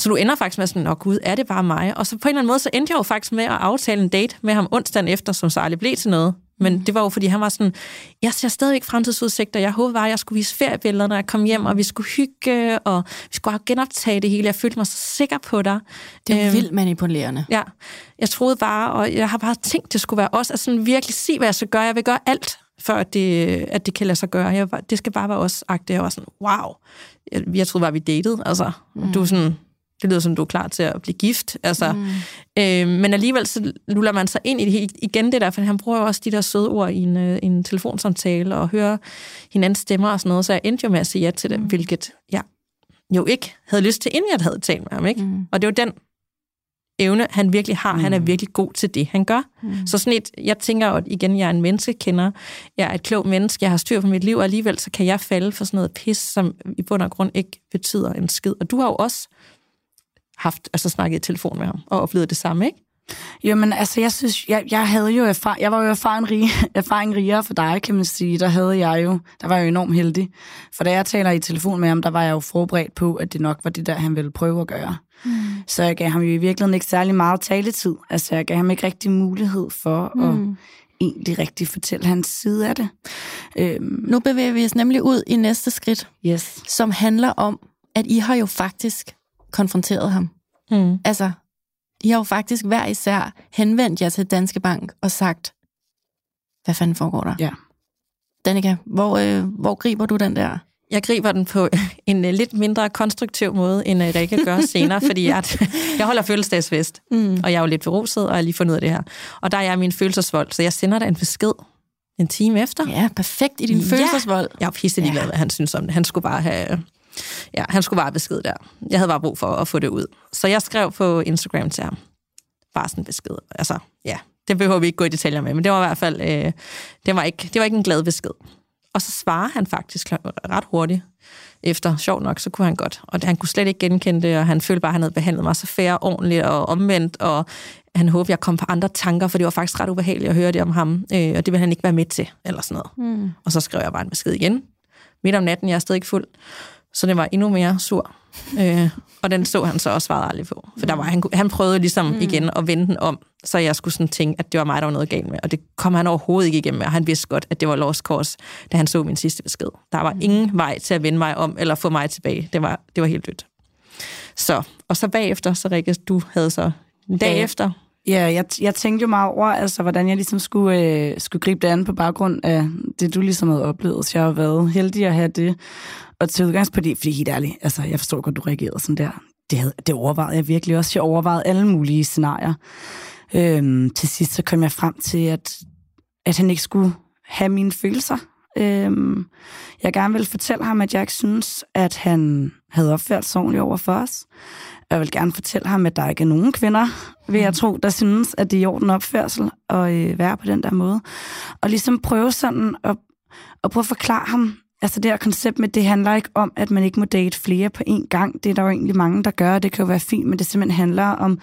så du ender faktisk med sådan, åh gud, er det bare mig? Og så på en eller anden måde, så endte jeg jo faktisk med at aftale en date med ham onsdagen efter, som så aldrig blev til noget. Men det var jo, fordi han var sådan, jeg ser stadigvæk fremtidsudsigter. Jeg håbede bare, at jeg skulle vise feriebilleder, når jeg kom hjem, og vi skulle hygge, og vi skulle genoptage det hele. Jeg følte mig så sikker på dig. Det er Øhm, vildt manipulerende. Ja, jeg troede bare, og jeg har bare tænkt, det skulle være os, at sådan virkelig sige, hvad jeg skal gøre. Jeg vil gøre alt, at det, at det kan lade sig gøre. Jeg, det skal bare være os agtigt. Jeg var sådan, wow. Jeg, jeg troede bare, vi datede. Altså, mm. du er sådan, det lyder som, du er klar til at blive gift. Altså, mm. øh, men alligevel så luller man sig ind i det igen det der, for han bruger jo også de der søde ord i en, øh, en telefonsamtale og hører hinandens stemmer og sådan noget, så jeg endte jo med at sige ja til det, mm. hvilket jeg jo ikke havde lyst til, inden jeg havde talt med ham. Ikke? Mm. Og det var den evne, han virkelig har. Mm. Han er virkelig god til det, han gør. Mm. Så sådan et, jeg tænker at igen, jeg er en menneskekender. Jeg er et klogt menneske. Jeg har styr på mit liv, og alligevel så kan jeg falde for sådan noget pis, som i bund og grund ikke betyder en skid. Og du har jo også haft, altså snakket i telefon med ham, og oplevet det samme, ikke? Jo, men altså, jeg synes, jeg, jeg havde jo erfar, jeg var jo erfaring, rig, erfaring rigere for dig, kan man sige. Der havde jeg jo, der var jeg jo enormt heldig. For da jeg taler i telefon med ham, der var jeg jo forberedt på, at det nok var det der, han ville prøve at gøre. Mm. Så jeg gav ham jo i virkeligheden ikke særlig meget taletid. Altså, jeg gav ham ikke rigtig mulighed for mm. at egentlig rigtig fortælle hans side af det. Øhm, Nu bevæger vi os nemlig ud i næste skridt, yes. som handler om, at I har jo faktisk konfronteret ham. Mm. Altså, I har jo faktisk hver især henvendt jer til Danske Bank og sagt, hvad fanden foregår der? Ja. Danika, hvor, øh, hvor griber du den der? Jeg griber den på en uh, lidt mindre konstruktiv måde, end uh, Rikke gør senere, fordi jeg, jeg holder fødselsdagsfest, mm. og jeg er jo lidt beruset, og jeg lige fundet ud af det her. Og der er jeg min følelsesvold, så jeg sender dig en besked en time efter. Ja, perfekt i din Ja. følelsesvold. Jeg er pisse ligeglad, hvad han synes om det. Han skulle bare have... Ja, han skulle bare besked der. Jeg havde bare brug for at få det ud. Så jeg skrev på Instagram til ham. Bare sådan besked. Altså, ja, det behøver vi ikke gå i detaljer med, men det var i hvert fald... Øh, det, var ikke, det var ikke en glad besked. Og så svarer han faktisk ret hurtigt efter. Sjovt nok, så kunne han godt. Og han kunne slet ikke genkende det, og han følte bare, at han havde behandlet mig så fair ordentligt og omvendt, og han håbede, jeg kom på andre tanker, for det var faktisk ret ubehageligt at høre det om ham, øh, og det ville han ikke være med til, eller sådan noget. Mm. Og så skrev jeg bare en besked igen. Midt om natten, jeg er stadig ikke fuld, så det var endnu mere sur. Øh, og den så han så også svarede aldrig på. For der var, han, han prøvede ligesom mm. igen at vende den om, så jeg skulle sådan tænke, at det var mig, der var noget galt med. Og det kom han overhovedet ikke igennem med, og han vidste godt, at det var lost cause, da han så min sidste besked. Der var mm. ingen vej til at vende mig om, eller få mig tilbage. Det var, det var helt dødt. Så, og så bagefter, så Rikke, du havde så en dag Ja. efter, Ja, jeg, jeg tænkte jo meget over, altså, hvordan jeg ligesom skulle, øh, skulle gribe det an på baggrund af det, du ligesom havde oplevet. Så jeg har været heldig at have det. Og til udgangspunkt, fordi, fordi helt ærligt, altså, jeg forstår godt, du reagerede sådan der. Det, havde, det overvejede jeg virkelig også. Jeg overvejede alle mulige scenarier. Øhm, til sidst så kom jeg frem til, at, at han ikke skulle have mine følelser. Øhm, jeg gerne ville fortælle ham, at jeg ikke synes, at han havde opført sig ordentligt over for os. Jeg vil gerne fortælle ham, at der ikke er nogen kvinder, vil jeg tro, der synes, at det er i orden opførsel at øh, være på den der måde. Og ligesom prøve sådan at, at prøve at forklare ham, altså det her koncept med, det handler ikke om, at man ikke må date flere på én gang. Det er der jo egentlig mange, der gør, og det kan jo være fint, men det simpelthen handler om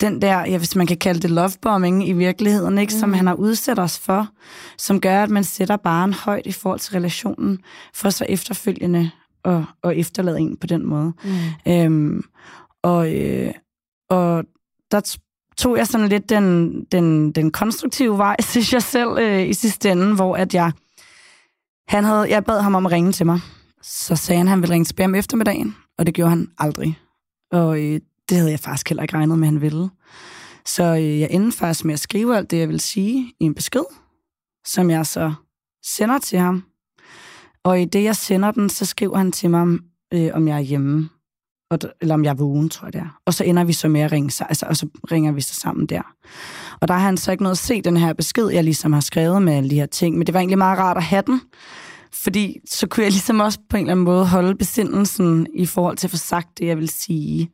den der, ja, hvis man kan kalde det lovebombing i virkeligheden, ikke, mm. som han har udsat os for, som gør, at man sætter baren højt i forhold til relationen, for så efterfølgende at, at efterlade en på den måde. Mm. Øhm, og, øh, og der tog jeg sådan lidt den, den, den konstruktive vej, synes jeg selv, øh, i sidste ende, hvor at jeg, han havde, jeg bad ham om at ringe til mig. Så sagde han, at han ville ringe tilbage om eftermiddagen, og det gjorde han aldrig. Og øh, det havde jeg faktisk heller ikke regnet med, at han ville. Så øh, jeg endte faktisk med at skrive alt det, jeg vil sige i en besked, som jeg så sender til ham. Og i det, jeg sender den, så skriver han til mig, øh, om jeg er hjemme og, eller om jeg er vågen, tror jeg det er. Og så ender vi så med at ringe, sig- altså, og så ringer vi så sammen der. Og der har han så ikke noget at se den her besked, jeg ligesom har skrevet med alle de her ting, men det var egentlig meget rart at have den, fordi så kunne jeg ligesom også på en eller anden måde holde besindelsen i forhold til at få sagt det, jeg vil sige.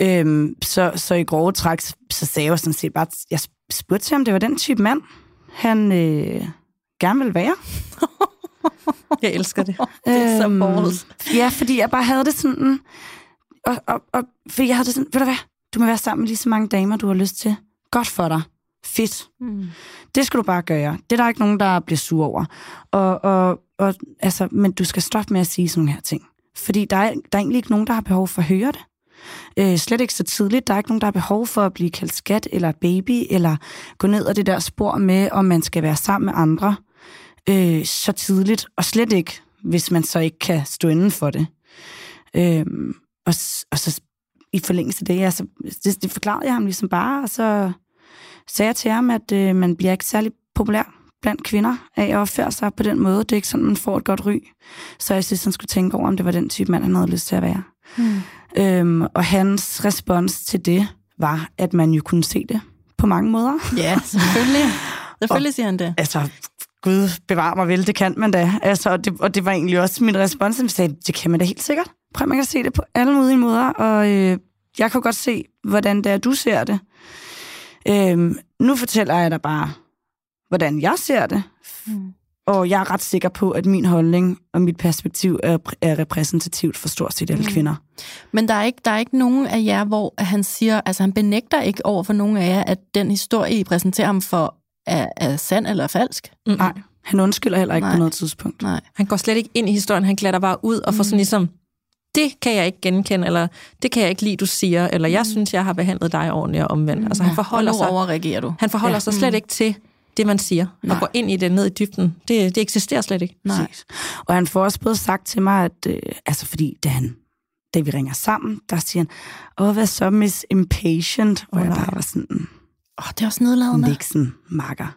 Øhm, så, så i grove træk, så sagde jeg sådan set bare, jeg spurgte om det var den type mand, han øh, gerne vil være. jeg elsker det. Det er så Øhm, balls. Ja, fordi jeg bare havde det sådan... Og, og, og fordi jeg havde det sådan, ved du hvad, du må være sammen med lige så mange damer, du har lyst til. Godt for dig. Fedt. Mm. Det skal du bare gøre. Det er der ikke nogen, der bliver sur over. Og, og, og, altså, men du skal stoppe med at sige sådan nogle her ting. Fordi der er, der er egentlig ikke nogen, der har behov for at høre det. Øh, slet ikke så tidligt. Der er ikke nogen, der har behov for at blive kaldt skat eller baby, eller gå ned ad det der spor med, om man skal være sammen med andre øh, så tidligt. Og slet ikke, hvis man så ikke kan stå inden for det. Øh, og, og så i forlængelse af det, altså, det, det forklarede jeg ham ligesom bare, og så sagde jeg til ham, at øh, man bliver ikke særlig populær blandt kvinder af at opføre sig på den måde. Det er ikke sådan, man får et godt ry. Så jeg synes, han skulle tænke over, om det var den type mand, han havde lyst til at være. Mm. Øhm, og hans respons til det var, at man jo kunne se det på mange måder. Ja, selvfølgelig. Selvfølgelig siger han det. Altså, Gud bevar mig vel, det kan man da. Altså, og, det, og det var egentlig også min respons, at sagde, det kan man da helt sikkert. Prøv, man kan se det på alle mulige måder, og øh, jeg kan godt se, hvordan det er, du ser det. Øhm, nu fortæller jeg dig bare, hvordan jeg ser det. Mm. Og jeg er ret sikker på, at min holdning og mit perspektiv er, er repræsentativt for stort set alle mm. kvinder. Men der er, ikke, der er ikke nogen af jer, hvor han siger, altså han benægter ikke over for nogen af jer, at den historie, I præsenterer ham for, er, er sand eller falsk? Mm. Nej, han undskylder heller ikke Nej. på noget tidspunkt. Nej. Han går slet ikke ind i historien, han glatter bare ud og får mm. sådan ligesom, det kan jeg ikke genkende, eller det kan jeg ikke lide, du siger, eller jeg mm. synes, jeg har behandlet dig ordentligt og omvendt. Mm. Altså, han forholder sig, overreagerer du. Han forholder ja. sig slet mm. ikke til det, man siger, Nej. og går ind i det ned i dybden. Det, det eksisterer slet ikke. Nej. Og han får også både sagt til mig, at øh, altså fordi da, han, da vi ringer sammen, der siger han, åh, hvad så, Miss Impatient? Og oh, jeg bare var sådan, åh, det er også nedladende. Nixon, makker.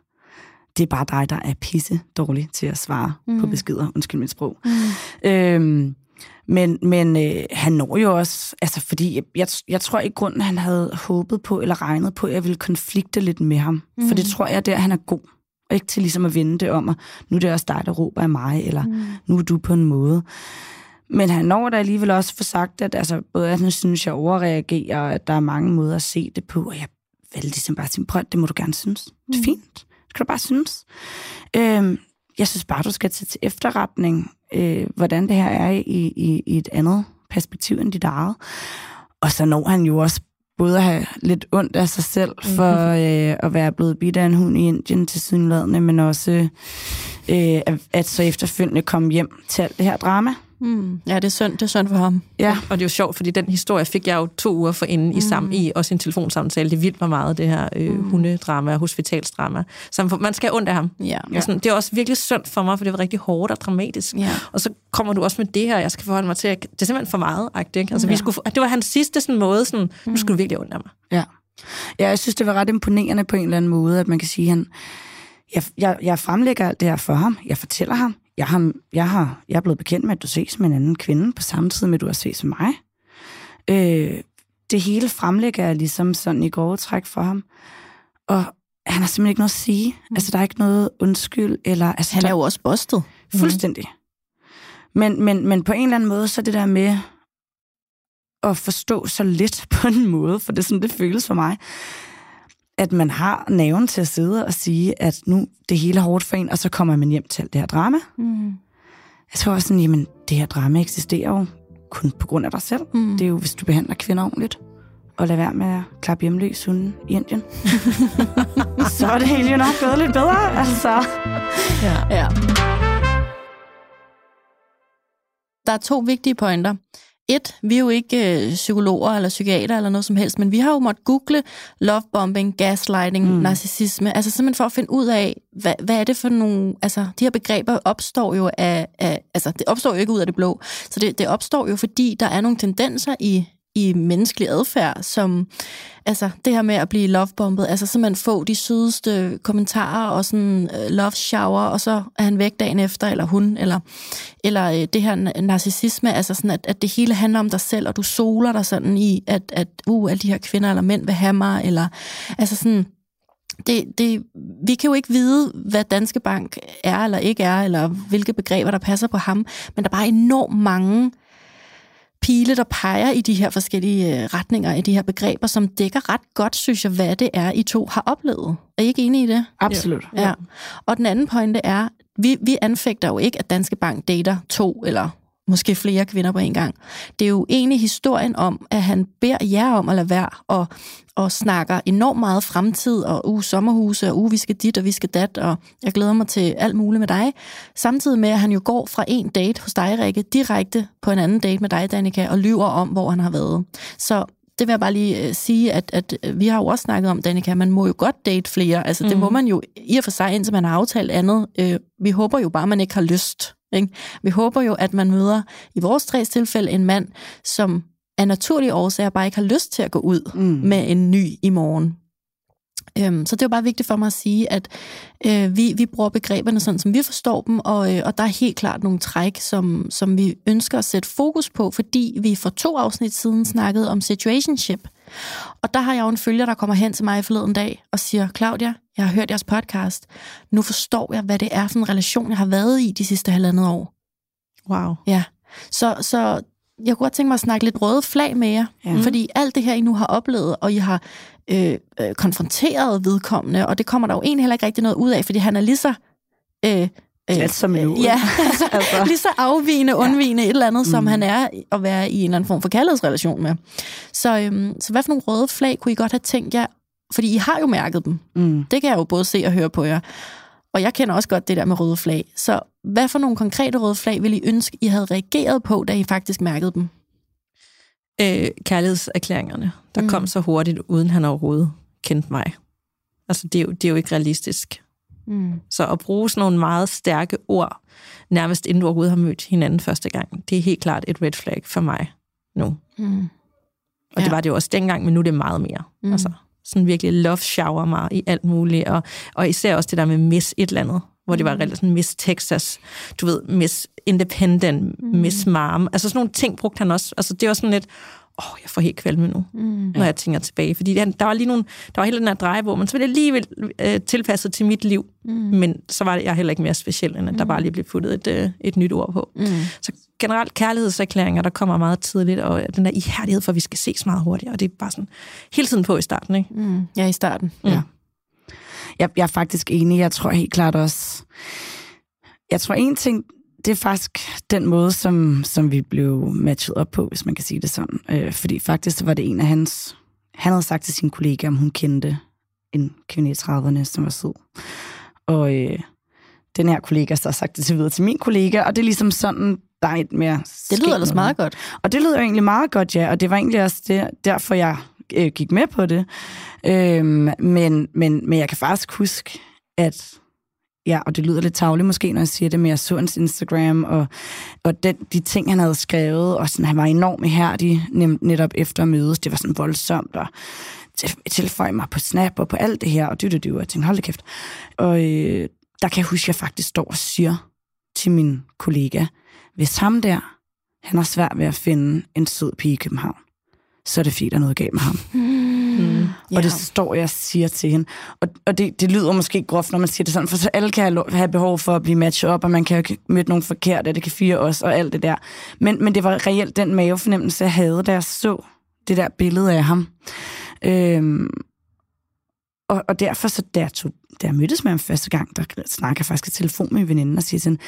Det er bare dig, der er pisse dårlig til at svare mm. på beskeder. Undskyld mit sprog. Mm. Øhm, men, men øh, han når jo også, altså fordi jeg, jeg tror i grunden, han havde håbet på eller regnet på, at jeg ville konflikte lidt med ham. Mm. For det tror jeg, der han er god. Og ikke til ligesom at vende det om, at nu er det også dig, der råber af mig, eller mm. nu er du på en måde. Men han når da alligevel også for sagt, at altså, både at han synes, jeg overreagerer, og at der er mange måder at se det på, og jeg valgte ligesom bare sige, prøv, det må du gerne synes. Det er mm. fint. Det kan du bare synes. Øhm, jeg synes bare, du skal tage til efterretning, øh, hvordan det her er i, i, i et andet perspektiv end dit eget. Og så når han jo også både at have lidt ondt af sig selv for øh, at være blevet bidt af en hund i Indien til sydenladende, men også øh, at, at så efterfølgende komme hjem til alt det her drama. Mm. Ja, det er synd, det er synd for ham. Ja. Og det er jo sjovt, fordi den historie fik jeg jo to uger for inden mm. i, sammen, i også en telefonsamtale. Det vildt mig meget, det her øh, mm. hundedrama, hospitalsdrama. Så man skal have ondt af ham. Ja. Og sådan, det er også virkelig synd for mig, for det var rigtig hårdt og dramatisk. Ja. Og så kommer du også med det her, jeg skal forholde mig til. Det er simpelthen for meget, ikke? Altså, ja. vi skulle, det var hans sidste sådan, måde, sådan, nu skulle du virkelig ondt af mig. Ja. ja, jeg synes, det var ret imponerende på en eller anden måde, at man kan sige, at han, jeg, jeg, jeg fremlægger alt det her for ham. Jeg fortæller ham, jeg, har, jeg, har, jeg er blevet bekendt med, at du ses med en anden kvinde på samme tid med, at du har ses med mig. Øh, det hele fremlægger jeg ligesom sådan i går træk for ham. Og han har simpelthen ikke noget at sige. Mm. Altså, der er ikke noget undskyld. Eller, altså, han er jo også bustet. Fuldstændig. Mm. Men, men, men på en eller anden måde, så det der med at forstå så lidt på en måde, for det er sådan, det føles for mig, at man har naven til at sidde og sige, at nu det hele er hårdt for en, og så kommer man hjem til alt det her drama. Mm. Jeg tror også sådan, jamen, det her drama eksisterer jo kun på grund af dig selv. Mm. Det er jo, hvis du behandler kvinder ordentligt, og lad være med at klappe hjemløs hunde i Indien. så er det hele jo nok gået lidt bedre, altså. Ja. ja. Der er to vigtige pointer et, vi er jo ikke øh, psykologer eller psykiater eller noget som helst, men vi har jo måttet google lovebombing, gaslighting, mm. narcissisme, altså simpelthen for at finde ud af, hvad, hvad er det for nogle, altså de her begreber opstår jo af, af altså det opstår jo ikke ud af det blå, så det, det opstår jo, fordi der er nogle tendenser i i menneskelig adfærd, som altså det her med at blive lovebombet, altså simpelthen få de sødeste kommentarer og sådan uh, love shower, og så er han væk dagen efter, eller hun, eller, eller uh, det her narcissisme, altså sådan, at, at det hele handler om dig selv, og du soler dig sådan i, at, at uh, alle de her kvinder eller mænd vil have mig, eller altså sådan, det, det, vi kan jo ikke vide, hvad Danske Bank er eller ikke er, eller hvilke begreber, der passer på ham, men der er bare enormt mange pile, der peger i de her forskellige øh, retninger, i de her begreber, som dækker ret godt, synes jeg, hvad det er, I to har oplevet. Er I ikke enige i det? Absolut. Ja. ja. Og den anden pointe er, vi, vi anfægter jo ikke, at Danske Bank dater to eller måske flere kvinder på en gang. Det er jo egentlig historien om, at han beder jer om at lade være, og, og snakker enormt meget fremtid, og uh, sommerhuse, og uh, vi skal dit, og vi skal dat, og jeg glæder mig til alt muligt med dig. Samtidig med, at han jo går fra en date hos dig, Rikke, direkte på en anden date med dig, Danika, og lyver om, hvor han har været. Så det vil jeg bare lige øh, sige, at, at vi har jo også snakket om, Danika, man må jo godt date flere. Altså, mm. det må man jo i og for sig, indtil man har aftalt andet. Øh, vi håber jo bare, man ikke har lyst. Ikke? Vi håber jo, at man møder, i vores tre tilfælde, en mand, som af naturlige årsager bare ikke har lyst til at gå ud mm. med en ny i morgen. Øhm, så det er jo bare vigtigt for mig at sige, at øh, vi, vi bruger begreberne sådan, som vi forstår dem, og, øh, og der er helt klart nogle træk, som, som vi ønsker at sætte fokus på, fordi vi for to afsnit siden snakkede om situationship. Og der har jeg jo en følger, der kommer hen til mig forleden dag og siger, Claudia, jeg har hørt jeres podcast. Nu forstår jeg, hvad det er for en relation, jeg har været i de sidste halvandet år. Wow. Ja. Så, så jeg kunne godt tænke mig at snakke lidt røde flag med jer, ja. fordi alt det her, I nu har oplevet, og I har øh, øh, konfronteret vedkommende, og det kommer der jo egentlig heller ikke rigtig noget ud af, fordi han er lige så... Øh, Glat som en Ja, altså. lige så afvigende, undvigende ja. et eller andet, som mm. han er at være i en eller anden form for kærlighedsrelation med. Så, øhm, så hvad for nogle røde flag kunne I godt have tænkt jer? Fordi I har jo mærket dem. Mm. Det kan jeg jo både se og høre på jer. Og jeg kender også godt det der med røde flag. Så hvad for nogle konkrete røde flag ville I ønske, I havde reageret på, da I faktisk mærkede dem? Øh, kærlighedserklæringerne, der mm. kom så hurtigt, uden han overhovedet kendte mig. Altså, det er jo, det er jo ikke realistisk. Mm. Så at bruge sådan nogle meget stærke ord, nærmest inden du overhovedet har mødt hinanden første gang, det er helt klart et red flag for mig nu. Mm. Og ja. det var det jo også dengang, men nu er det meget mere. Mm. Altså, sådan virkelig love shower mig i alt muligt, og, og især også det der med Miss et eller andet, hvor det var mm. sådan Miss Texas, du ved, Miss Independent, mm. Miss Mom, altså sådan nogle ting brugte han også, altså det var sådan lidt, åh, oh, jeg får helt kvalme nu, mm. når jeg tænker tilbage. Fordi der var lige nogle, der var hele den her dreje, hvor man så ville alligevel øh, tilpasset til mit liv, mm. men så var det jeg heller ikke mere speciel, end at der mm. bare lige blev puttet et, øh, et nyt ord på. Mm. Så generelt kærlighedserklæringer, der kommer meget tidligt, og den der ihærdighed for, at vi skal ses meget hurtigere, og det er bare sådan hele tiden på i starten, ikke? Mm. Ja, i starten. Mm. Ja. Jeg, jeg er faktisk enig. Jeg tror helt klart også... Jeg tror en ting, det er faktisk den måde, som, som vi blev matchet op på, hvis man kan sige det sådan. Øh, fordi faktisk så var det en af hans... Han havde sagt til sin kollega, om hun kendte en kvinde i 30'erne, som var sød. Og øh, den her kollega så har sagt det til videre til min kollega, og det er ligesom sådan, der er et mere... Det lyder ellers meget godt. Og det lyder jo egentlig meget godt, ja, og det var egentlig også det, derfor, jeg øh, gik med på det. Øhm, men, men, men jeg kan faktisk huske, at ja, og det lyder lidt tavligt måske, når jeg siger det, men jeg så hans Instagram, og, og den, de ting, han havde skrevet, og sådan, han var enormt ihærdig netop efter at mødes. Det var sådan voldsomt, og tilføje mig på Snap og på alt det her, og det, det, og jeg tænkte, hold da kæft. Og øh, der kan jeg huske, at jeg faktisk står og siger til min kollega, hvis ham der, han har svært ved at finde en sød pige i København, så er det fint, der er noget galt med ham. Mm. Og ja. det står jeg og siger til hende. Og, og det, det lyder måske groft, når man siger det sådan, for så alle kan have, have behov for at blive matchet op, og man kan møde nogen forkerte, det kan fire os og alt det der. Men, men det var reelt den mavefornemmelse, jeg havde, da jeg så det der billede af ham. Øhm, og, og derfor, så da jeg, tog, da jeg mødtes med ham første gang, der snakker jeg faktisk i telefon med min veninde og siger sådan,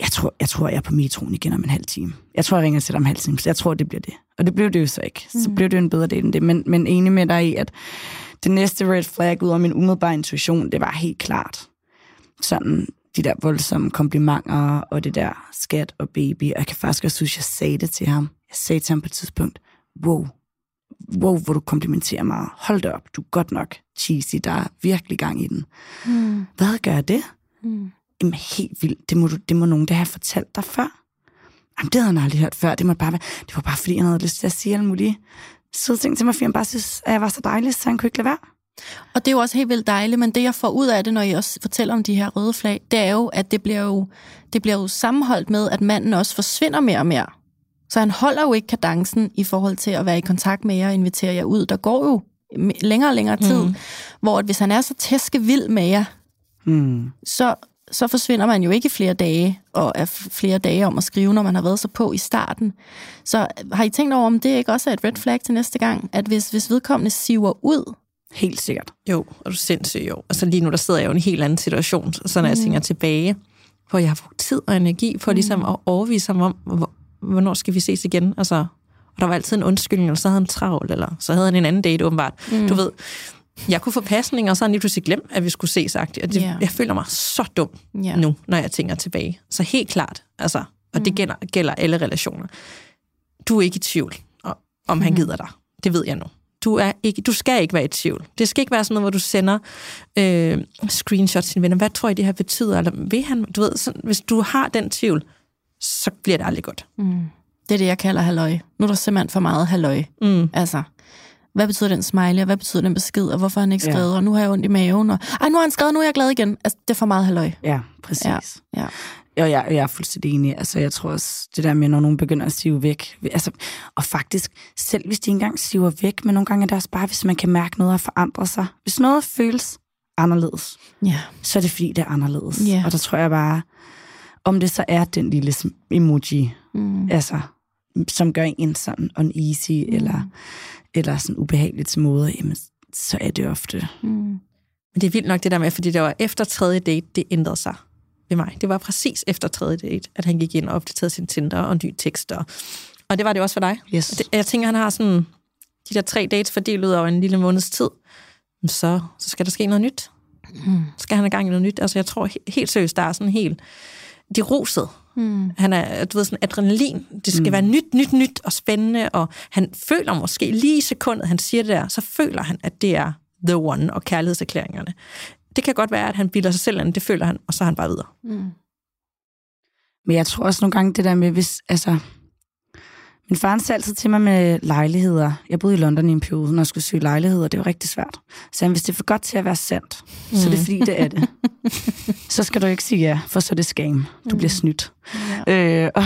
jeg tror, jeg tror, jeg er på metroen igen om en halv time. Jeg tror, jeg ringer til dig om en halv time, så jeg tror, det bliver det. Og det blev det jo så ikke. Så mm. blev det jo en bedre del end det. Men, men enig med dig i, at det næste red flag ud af min umiddelbare intuition, det var helt klart sådan de der voldsomme komplimenter og det der skat og baby. Og jeg kan faktisk også synes, jeg sagde det til ham. Jeg sagde til ham på et tidspunkt, wow, wow, hvor du komplimenterer mig. Hold da op, du er godt nok cheesy, der er virkelig gang i den. Mm. Hvad gør det? Mm. Jamen, helt vildt. Det må, du, det må nogen, der have fortalt dig før. Jamen, det havde han aldrig hørt før. Det, må bare være, det var bare, fordi han havde lyst til at sige alle mulige søde ting til mig, fordi han bare synes, at jeg var så dejlig, så han kunne ikke lade være. Og det er jo også helt vildt dejligt, men det jeg får ud af det, når jeg også fortæller om de her røde flag, det er jo, at det bliver jo, det bliver jo sammenholdt med, at manden også forsvinder mere og mere. Så han holder jo ikke kadencen i forhold til at være i kontakt med jer og invitere jer ud. Der går jo længere og længere tid, mm. hvor at hvis han er så tæske vild med jer, mm. så, så forsvinder man jo ikke flere dage, og er flere dage om at skrive, når man har været så på i starten. Så har I tænkt over, om det ikke også er et red flag til næste gang? At hvis, hvis vedkommende siver ud, Helt sikkert. Jo, og du sindssygt jo. Altså lige nu, der sidder jeg jo i en helt anden situation, så når mm. jeg tænker tilbage, hvor jeg har brugt tid og energi ligesom mm. at overvise ham om, hvor, hvornår skal vi ses igen? Altså, og der var altid en undskyldning, eller så havde han travlt, eller så havde han en anden date åbenbart. Mm. Du ved, jeg kunne få pasning, og så har lige pludselig glemt, at vi skulle ses. Og det, Ja. Jeg føler mig så dum Ja. nu, når jeg tænker tilbage. Så helt klart, altså, og det gælder, gælder alle relationer. Du er ikke i tvivl om, han gider dig. Det ved jeg nu. Du, er ikke, du skal ikke være i tvivl. Det skal ikke være sådan noget, hvor du sender øh, screenshots til dine venner. Hvad tror I, det her betyder? Eller vil han? Du ved, sådan, hvis du har den tvivl, så bliver det aldrig godt. Det er det, jeg kalder halløj. Nu er der simpelthen for meget halløj. Mm. Altså, hvad betyder den smiley, og hvad betyder den besked, og hvorfor har han ikke Ja. skrevet, og nu har jeg ondt i maven, og ej, nu har han skrevet, nu er jeg glad igen. Altså, det er for meget halløj. Ja, præcis. Ja, ja. Og jeg, jeg er fuldstændig enig. Altså, jeg tror også, det der med, når nogen begynder at sive væk. Altså, og faktisk, selv hvis de ikke engang siver væk, men nogle gange er det også bare, hvis man kan mærke noget har forandret sig. Hvis noget føles anderledes, Ja. så er det fordi, det er anderledes. Ja. Og der tror jeg bare, om det så er den lille emoji, Mm. altså, som gør en sådan uneasy, mm. eller, eller sådan ubehageligt til mode, jamen, så er det ofte. Mm. Men det er vildt nok det der med, fordi det var efter tredje date, det ændrede sig ved mig. Det var præcis efter tredje date, at han gik ind og opdaterede sin Tinder og nye tekster. Og det var det også for dig. Yes. Det, jeg tænker, han har sådan de der tre dates fordelt ud over en lille måneds tid. Så, så skal der ske noget nyt. Mm. Så skal han have gang i noget nyt. Altså, jeg tror he- helt seriøst, der er sådan helt... De er ruset. Mm. Han er, du ved, sådan adrenalin. Det skal mm. være nyt, nyt, nyt og spændende, og han føler måske lige i sekundet, han siger det der, så føler han, at det er the one og kærlighedserklæringerne. Det kan godt være, at han bilder sig selv ind, det føler han, og så er han bare videre. Mm. Men jeg tror også nogle gange det der med, hvis, altså... Min far sagde altid til mig med lejligheder. Jeg boede i London i en periode, når jeg skulle søge lejligheder. Det var rigtig svært. Så han, hvis det er for godt til at være sandt, mm. så er det fordi, det er det. så skal du ikke sige ja, for så er det scam. Du bliver snydt. Ja. Øh, og,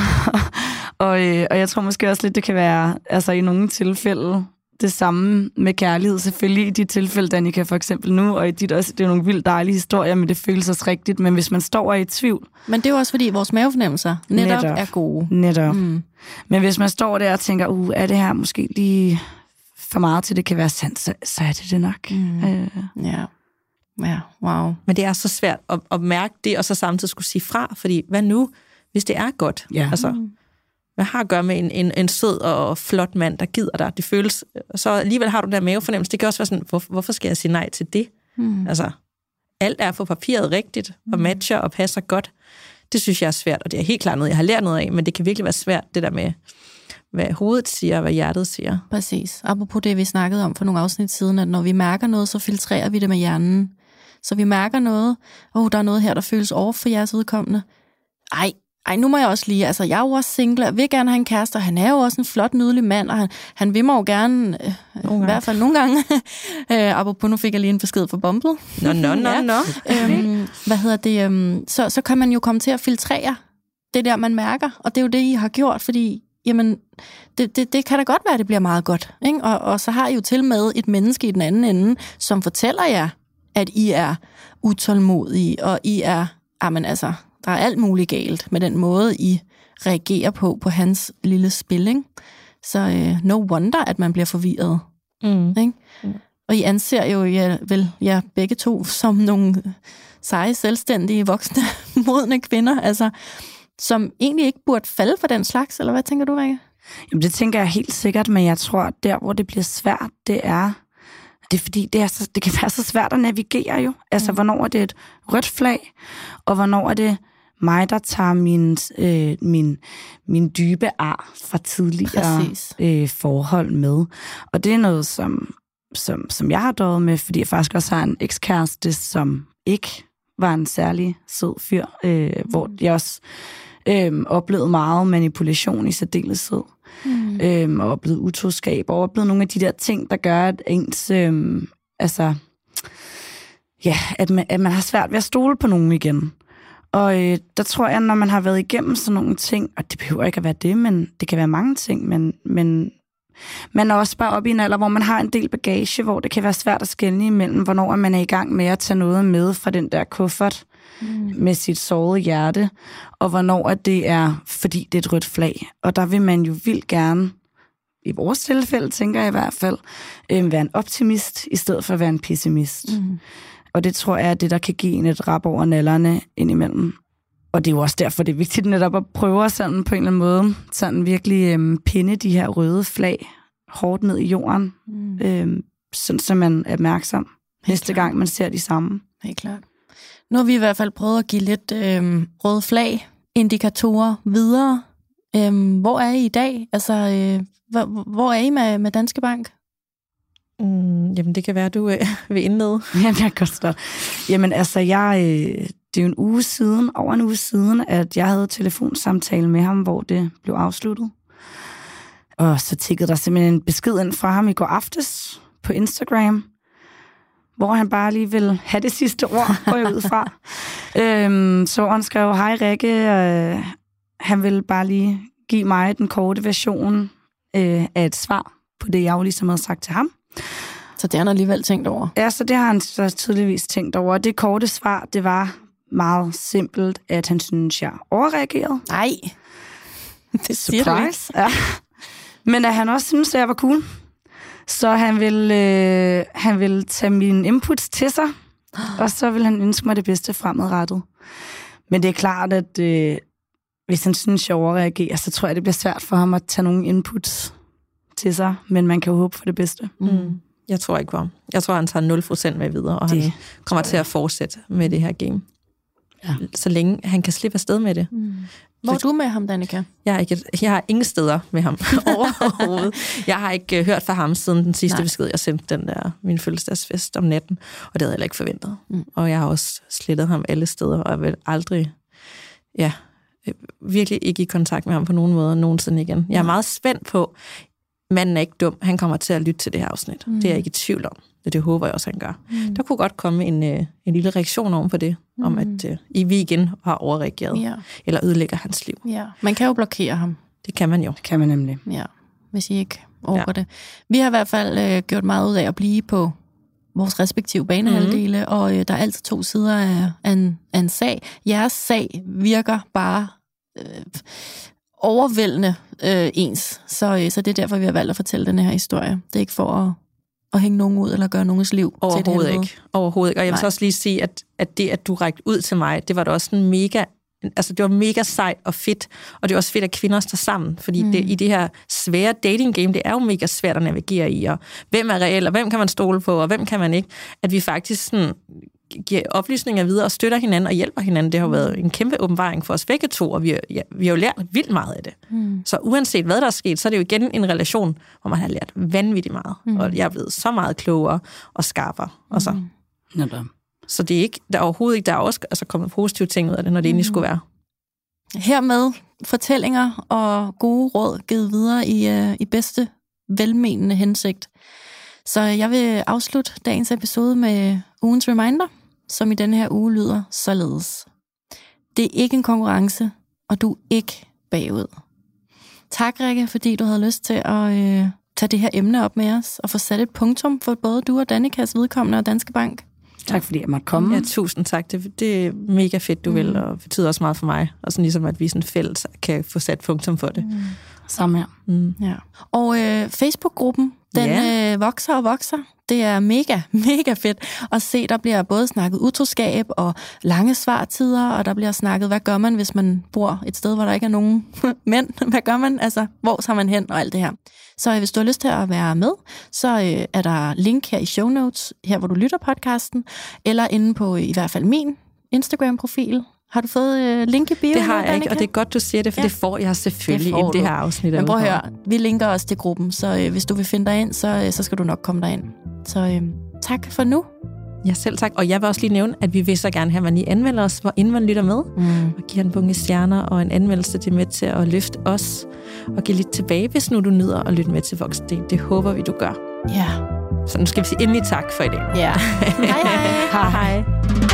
og, øh, og jeg tror måske også lidt, det kan være altså i nogle tilfælde det samme med kærlighed. Selvfølgelig i de tilfælde, Danika for eksempel nu, og i dit også, det er nogle vildt dejlige historier, men det føles også rigtigt. Men hvis man står og er i tvivl, Men det er jo også, fordi vores mavefornemmelser netop, Netop. er gode. netop. Mm. Mm. Men hvis man står der og tænker, uh, er det her måske lige for meget til, det kan være sandt, så, så er det det nok. Mm. Øh, Ja. Ja, wow. Men det er så svært at, at mærke det, og så samtidig skulle sige fra, fordi hvad nu, hvis det er godt? Ja. Altså, hvad har at gøre med en, en, en sød og flot mand, der gider dig? Det føles, så alligevel har du den der mavefornemmelse. Det kan også være sådan, hvor, hvorfor skal jeg sige nej til det? Mm. Altså, alt er på papiret rigtigt, og matcher og passer godt. Det synes jeg er svært, og det er helt klart noget, jeg har lært noget af, men det kan virkelig være svært, det der med, hvad hovedet siger, og hvad hjertet siger. Præcis. Apropos det, vi snakkede om for nogle afsnit siden, at når vi mærker noget, så filtrerer vi det med hjernen. Så vi mærker noget, åh, oh, der er noget her, der føles over for jeres udkommende. Ej, ej, nu må jeg også lige, altså jeg er jo også single, jeg vil gerne have en kæreste, og han er jo også en flot, nydelig mand, og han, han vil mig jo gerne, øh, Nogle i hvert fald nogle gange. øh, apropos, nu fik jeg lige en besked fra Bumble. Nå, nå, nå, nå. øhm, hvad hedder det? Øhm, så, så kan man jo komme til at filtrere det der, man mærker. Og det er jo det, I har gjort, fordi jamen, det, det, det kan da godt være, at det bliver meget godt. Ikke? Og, og så har I jo til med et menneske i den anden ende, som fortæller jer, at I er utålmodige, og I er, jamen altså, der er alt muligt galt med den måde, I reagerer på, på hans lille spil. Ikke? Så øh, no wonder, at man bliver forvirret. Mm. Ikke? Og I anser jo ja, vel jer begge to som nogle seje, selvstændige, voksne, modne kvinder, altså, som egentlig ikke burde falde for den slags, eller hvad tænker du, Rikke? Jamen, det tænker jeg helt sikkert, men jeg tror, at der, hvor det bliver svært, det er, det er fordi, det, er så, det kan være så svært at navigere jo. Altså, mm. hvornår er det et rødt flag, og hvornår er det mig, der tager min, øh, min, min dybe ar fra tidligere Præcis. øh, forhold med. Og det er noget, som, som, som jeg har døjet med, fordi jeg faktisk også har en ekskæreste, som ikke var en særlig sød fyr, øh, hvor jeg også øh, oplevede meget manipulation i særdeleshed Mm. øhm, og oplevet utroskab, og oplevet nogle af de der ting, der gør, at ens, øhm, altså, ja, at man, at man har svært ved at stole på nogen igen. Og øh, der tror jeg, når man har været igennem sådan nogle ting, og det behøver ikke at være det, men det kan være mange ting, men, men man er også bare oppe i en alder, hvor man har en del bagage, hvor det kan være svært at skelne imellem, hvornår man er i gang med at tage noget med fra den der kuffert mm. med sit sårede hjerte, og hvornår at det er, fordi det er et rødt flag. Og der vil man jo vildt gerne, i vores tilfælde tænker jeg i hvert fald, øh, være en optimist, i stedet for at være en pessimist. Mm. Og det tror jeg er det, der kan give en et rap over nallerne indimellem. og det er jo også derfor, det er vigtigt netop at prøve at sådan på en eller anden måde, sådan virkelig øhm, pinde de her røde flag hårdt ned i jorden, mm. øhm, sådan så man er opmærksom næste gang, man ser de samme. Helt klart. Nu har vi i hvert fald prøvet at give lidt øhm, røde flag, indikatorer videre. Øhm, hvor er I i dag? Altså, øh, hvor, hvor er I med, med Danske Bank? Mm, jamen, det kan være, du øh, vil indlede. Jamen, jeg kan godt starte. Jamen, altså, jeg, øh, det er jo en uge siden, over en uge siden, at jeg havde telefonsamtale med ham, hvor det blev afsluttet. Og så tikkede der simpelthen en besked ind fra ham i går aftes på Instagram, hvor han bare lige vil have det sidste ord, går jeg ud fra. øhm, så han skrev, hej Rikke, øh, han vil bare lige give mig den korte version øh, af et svar på det, jeg jo ligesom havde sagt til ham. Så det har han alligevel tænkt over? Ja, så det har han så tydeligvis tænkt over. Det korte svar, det var meget simpelt, at han synes, jeg overreagerede. Nej, det siger Surprise. Ja. Men at han også synes, at jeg var cool. Så han vil, øh, han vil tage mine inputs til sig, og så vil han ønske mig det bedste fremadrettet. Men det er klart, at øh, hvis han synes, jeg overreagerer, så tror jeg, det bliver svært for ham at tage nogle inputs til sig, men man kan jo håbe for det bedste. Mm. Jeg tror ikke på ham. Jeg tror, han tager 0% med videre, og det han kommer til at fortsætte med det her game. Ja. Så længe han kan slippe afsted med det. Mm. Hvor er du med ham, Danika? Jeg har, ikke, jeg har ingen steder med ham overhovedet. Jeg har ikke uh, hørt fra ham siden den sidste Nej. besked, jeg sendte den der, min fødselsdagsfest om natten, og det havde jeg heller ikke forventet. Mm. Og jeg har også slettet ham alle steder, og jeg vil aldrig, ja, øh, virkelig ikke i kontakt med ham på nogen måde nogensinde igen. Jeg er meget spændt på, manden er ikke dum, han kommer til at lytte til det her afsnit. Mm. Det er jeg ikke i tvivl om. Det, det håber jeg også, han gør. Mm. Der kunne godt komme en, øh, en lille reaktion oven på det, mm. om at øh, I vi igen har overreageret, ja. eller ødelægger hans liv. Ja. Man kan jo blokere ham. Det kan man jo. Det kan man nemlig. Ja, hvis I ikke overgår ja. det. Vi har i hvert fald øh, gjort meget ud af at blive på vores respektive banehalvdele, mm. og øh, der er altid to sider af, af, en, af en sag. Jeres sag virker bare øh, overvældende øh, ens, så, øh, så det er derfor, vi har valgt at fortælle den her historie. Det er ikke for at at hænge nogen ud, eller gøre nogens liv Overhovedet til ikke. Overhovedet ikke. Og jeg vil så også lige sige, at, at det, at du rækte ud til mig, det var da også en mega altså det var mega sejt og fedt, og det er også fedt, at kvinder står sammen, fordi mm. det, i det her svære dating game, det er jo mega svært at navigere i, og hvem er reelt, og hvem kan man stole på, og hvem kan man ikke, at vi faktisk sådan giver oplysninger videre og støtter hinanden og hjælper hinanden. Det har været en kæmpe åbenbaring for os begge to, og vi har, ja, vi har jo lært vildt meget af det. Mm. Så uanset hvad der er sket, så er det jo igen en relation, hvor man har lært vanvittigt meget. Mm. Og jeg er blevet så meget klogere og skarpere. Og så. Mm. Så det er ikke, der er overhovedet ikke, der er også altså, kommet positive ting ud af det, når det mm. egentlig skulle være. Hermed fortællinger og gode råd givet videre i, uh, i bedste velmenende hensigt. Så jeg vil afslutte dagens episode med ugens reminder som i denne her uge lyder således. Det er ikke en konkurrence, og du er ikke bagud. Tak, Rikke, fordi du havde lyst til at øh, tage det her emne op med os og få sat et punktum for både du og Danikas vedkommende og Danske Bank. Tak fordi jeg måtte komme. Ja, tusind tak. Det, det er mega fedt, du mm. vil, og betyder også meget for mig. Og sådan ligesom, at vi sådan fælles kan få sat punktum for det. Mm. Samme her. Mm. Ja. Og øh, Facebook-gruppen, den yeah. øh, vokser og vokser. Det er mega, mega fedt at se, der bliver både snakket utroskab og lange svartider, og der bliver snakket, hvad gør man, hvis man bor et sted, hvor der ikke er nogen mænd? Hvad gør man? Altså, hvor tager man hen og alt det her? Så hvis du har lyst til at være med, så øh, er der link her i show notes, her hvor du lytter podcasten, eller inde på i hvert fald min Instagram-profil, har du fået øh, link i bio? Det har jeg ikke, og det er godt, du siger det, for ja. det får jeg selvfølgelig det i det her afsnit. Men prøv at høre, vi linker også til gruppen, så øh, hvis du vil finde dig ind, så, øh, så skal du nok komme derind. Så øh, tak for nu. Ja, selv tak. Og jeg vil også lige nævne, at vi vil så gerne have, at man lige anmelder os, hvor inden man lytter med, mm. og giver en bunke stjerner og en anmeldelse til med til at løfte os, og give lidt tilbage, hvis nu du nyder at lytte med til Vox. Det, det håber vi, du gør. Ja. Så nu skal vi sige endelig tak for i dag. Ja. hej hej. hej hej.